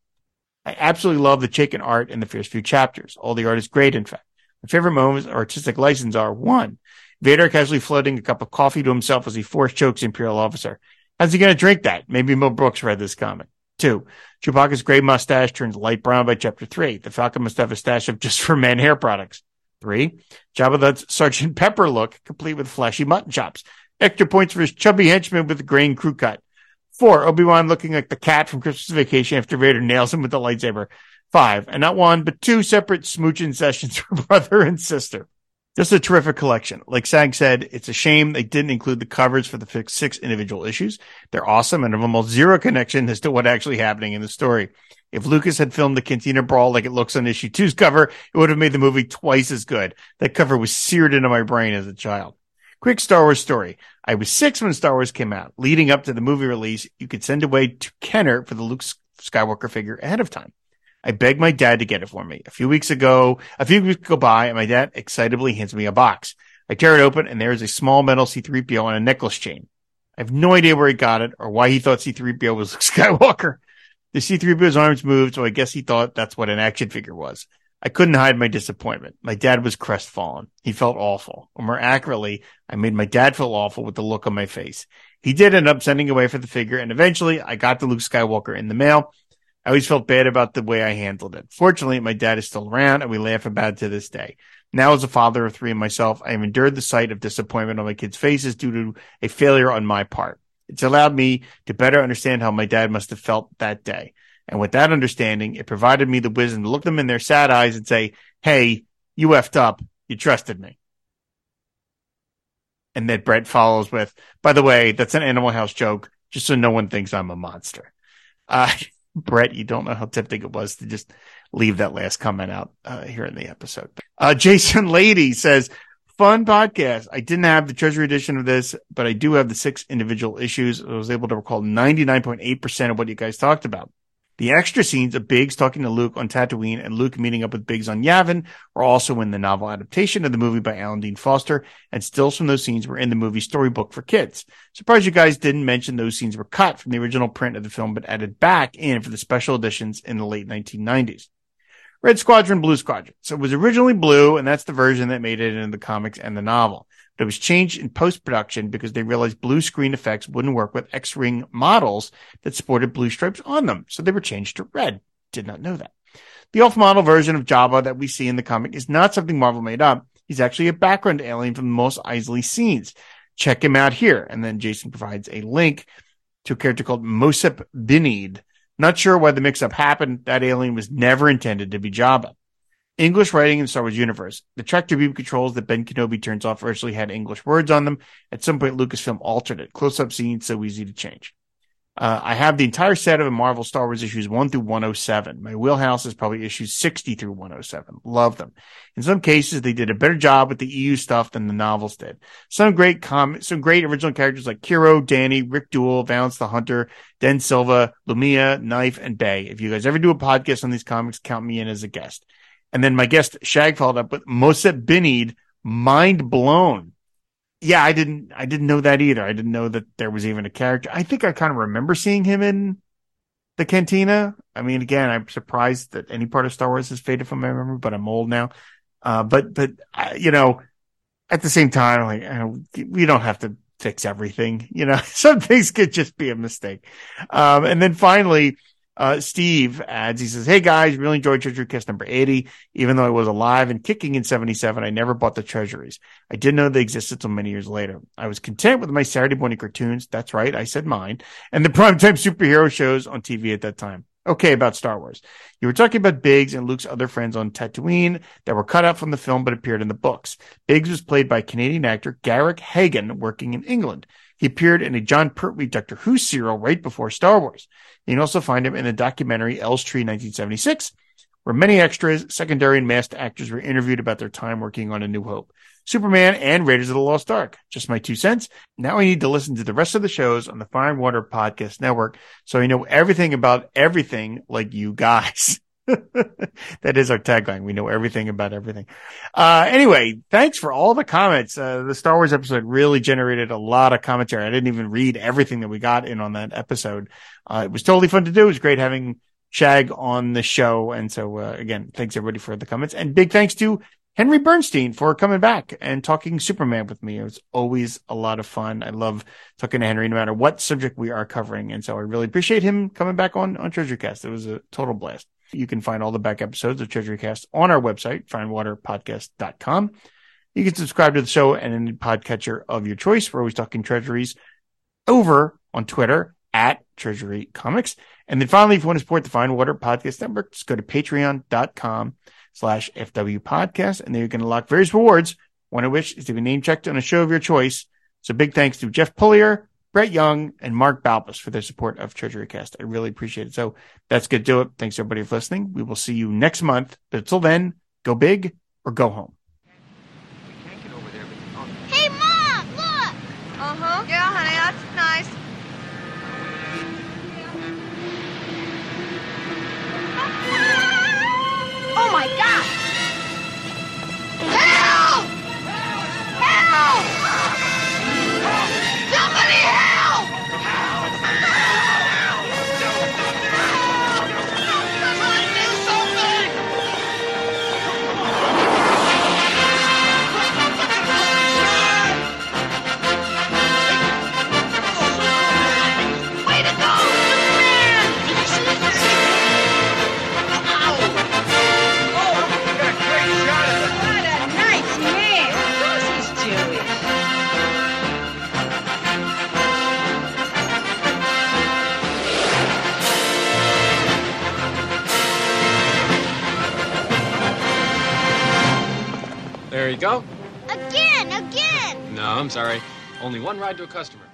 I absolutely love the Chaykin art in the first few chapters. All the art is great, in fact. My favorite moments of artistic license are one, Vader casually floating a cup of coffee to himself as he force chokes Imperial officer. How's he going to drink that? Maybe Mel Brooks read this comic. Two, Chewbacca's gray mustache turns light brown by chapter three. The Falcon must have a stash of just for men hair products. Three, Jabba the Sergeant Pepper look, complete with flashy mutton chops. Extra points for his chubby henchman with the grain crew cut. Four, Obi-Wan looking like the cat from Christmas Vacation after Vader nails him with the lightsaber. Five, and not one, but two separate smooching sessions for brother and sister. Just a terrific collection. Like Sag said, it's a shame they didn't include the covers for the six individual issues. They're awesome and have almost zero connection as to what actually happening in the story. If Lucas had filmed the Cantina Brawl like it looks on issue two's cover, it would have made the movie twice as good. That cover was seared into my brain as a child. Quick Star Wars story. I was six when Star Wars came out. Leading up to the movie release, you could send away to Kenner for the Luke Skywalker figure ahead of time. I begged my dad to get it for me. A few weeks ago, a few weeks go by and my dad excitedly hands me a box. I tear it open and there is a small metal C3PO on a necklace chain. I have no idea where he got it or why he thought C3PO was Luke Skywalker. The C3PO's arms moved, so I guess he thought that's what an action figure was. I couldn't hide my disappointment. My dad was crestfallen. He felt awful. Or more accurately, I made my dad feel awful with the look on my face. He did end up sending away for the figure, and eventually I got the Luke Skywalker in the mail. I always felt bad about the way I handled it. Fortunately, my dad is still around and we laugh about it to this day. Now, as a father of three and myself, I have endured the sight of disappointment on my kids' faces due to a failure on my part. It's allowed me to better understand how my dad must have felt that day. And with that understanding, it provided me the wisdom to look them in their sad eyes and say, Hey, you effed up. You trusted me. And that Brett follows with, by the way, that's an Animal House joke, just so no one thinks I'm a monster. Uh, Brett, you don't know how tempting it was to just leave that last comment out uh, here in the episode. Uh, Jason Lady says, fun podcast. I didn't have the treasury edition of this, but I do have the six individual issues. I was able to recall 99.8% of what you guys talked about. The extra scenes of Biggs talking to Luke on Tatooine and Luke meeting up with Biggs on Yavin are also in the novel adaptation of the movie by Alan Dean Foster, and stills from those scenes were in the movie storybook for kids. Surprised you guys didn't mention those scenes were cut from the original print of the film, but added back in for the special editions in the late 1990s. Red Squadron, Blue Squadron. So it was originally blue, and that's the version that made it into the comics and the novel. It was changed in post production because they realized blue screen effects wouldn't work with X Wing models that sported blue stripes on them. So they were changed to red. Did not know that. The off model version of Jabba that we see in the comic is not something Marvel made up. He's actually a background alien from the Mos Eisley scenes. Check him out here. And then Jason provides a link to a character called Mosep Binneed. Not sure why the mix up happened. That alien was never intended to be Jabba. English writing in Star Wars universe. The tractor beam controls that Ben Kenobi turns off originally had English words on them. At some point, Lucasfilm altered it. Close up scenes so easy to change. Uh, I have the entire set of Marvel Star Wars issues 1 through 107. My wheelhouse is probably issues 60 through 107. Love them. In some cases, they did a better job with the EU stuff than the novels did. Some great com- some great original characters like Kiro, Dani, Rik Duel, Valance the Hunter, Den Silva, Lumiya, Knife, and Bay. If you guys ever do a podcast on these comics, count me in as a guest. And then my guest Shag followed up with Mosep Binneed, mind blown. Yeah, I didn't, I didn't know that either. I didn't know that there was even a character. I think I kind of remember seeing him in the cantina. I mean, again, I'm surprised that any part of Star Wars has faded from my memory, but I'm old now. Uh, but, but, uh, you know, at the same time, like, uh, we don't have to fix everything. You know, some things could just be a mistake. Um, and then finally, uh, Steve adds, he says, Hey guys, really enjoyed Treasury Cast number 80. Even though I was alive and kicking in 77, I never bought the treasuries. I didn't know they existed until many years later. I was content with my Saturday morning cartoons. That's right. I said mine and the primetime superhero shows on TV at that time. Okay, about Star Wars. You were talking about Biggs and Luke's other friends on Tatooine that were cut out from the film but appeared in the books. Biggs was played by Canadian actor Garrick Hagon working in England. He appeared in a Jon Pertwee Doctor Who serial right before Star Wars. You can also find him in the documentary Elstree 1976, where many extras, secondary and masked actors were interviewed about their time working on A New Hope, Superman, and Raiders of the Lost Ark. Just my two cents. Now I need to listen to the rest of the shows on the Fire and Water Podcast Network so I know everything about everything like you guys. that is our tagline. We know everything about everything. Uh, anyway, thanks for all the comments. Uh, the Star Wars episode really generated a lot of commentary. I didn't even read everything that we got in on that episode. Uh, it was totally fun to do. It was great having Shag on the show. And so, uh, again, thanks everybody for the comments and big thanks to Henry Bernstein for coming back and talking Superman with me. It was always a lot of fun. I love talking to Henry no matter what subject we are covering. And so I really appreciate him coming back on, on Treasure Cast. It was a total blast. You can find all the back episodes of Treasury Cast on our website, fireandwaterpodcast.com. You can subscribe to the show and any podcatcher of your choice. We're always talking treasuries over on Twitter at Treasury Comics. And then finally, if you want to support the Fine Water Podcast Network, just go to patreon.com slash FW podcast. And there you can unlock various rewards, one of which is to be name checked on a show of your choice. So big thanks to Jeff Pullier, Brett Young, and Mark Balbus for their support of Treasury Cast. I really appreciate it. So that's good to do it. Thanks everybody for listening. We will see you next month. But until then, go big or go home. Hey, Mom, look! Uh-huh. Yeah, honey, that's nice. Oh, my God! You go. Again, again! No, I'm sorry. Only one ride to a customer.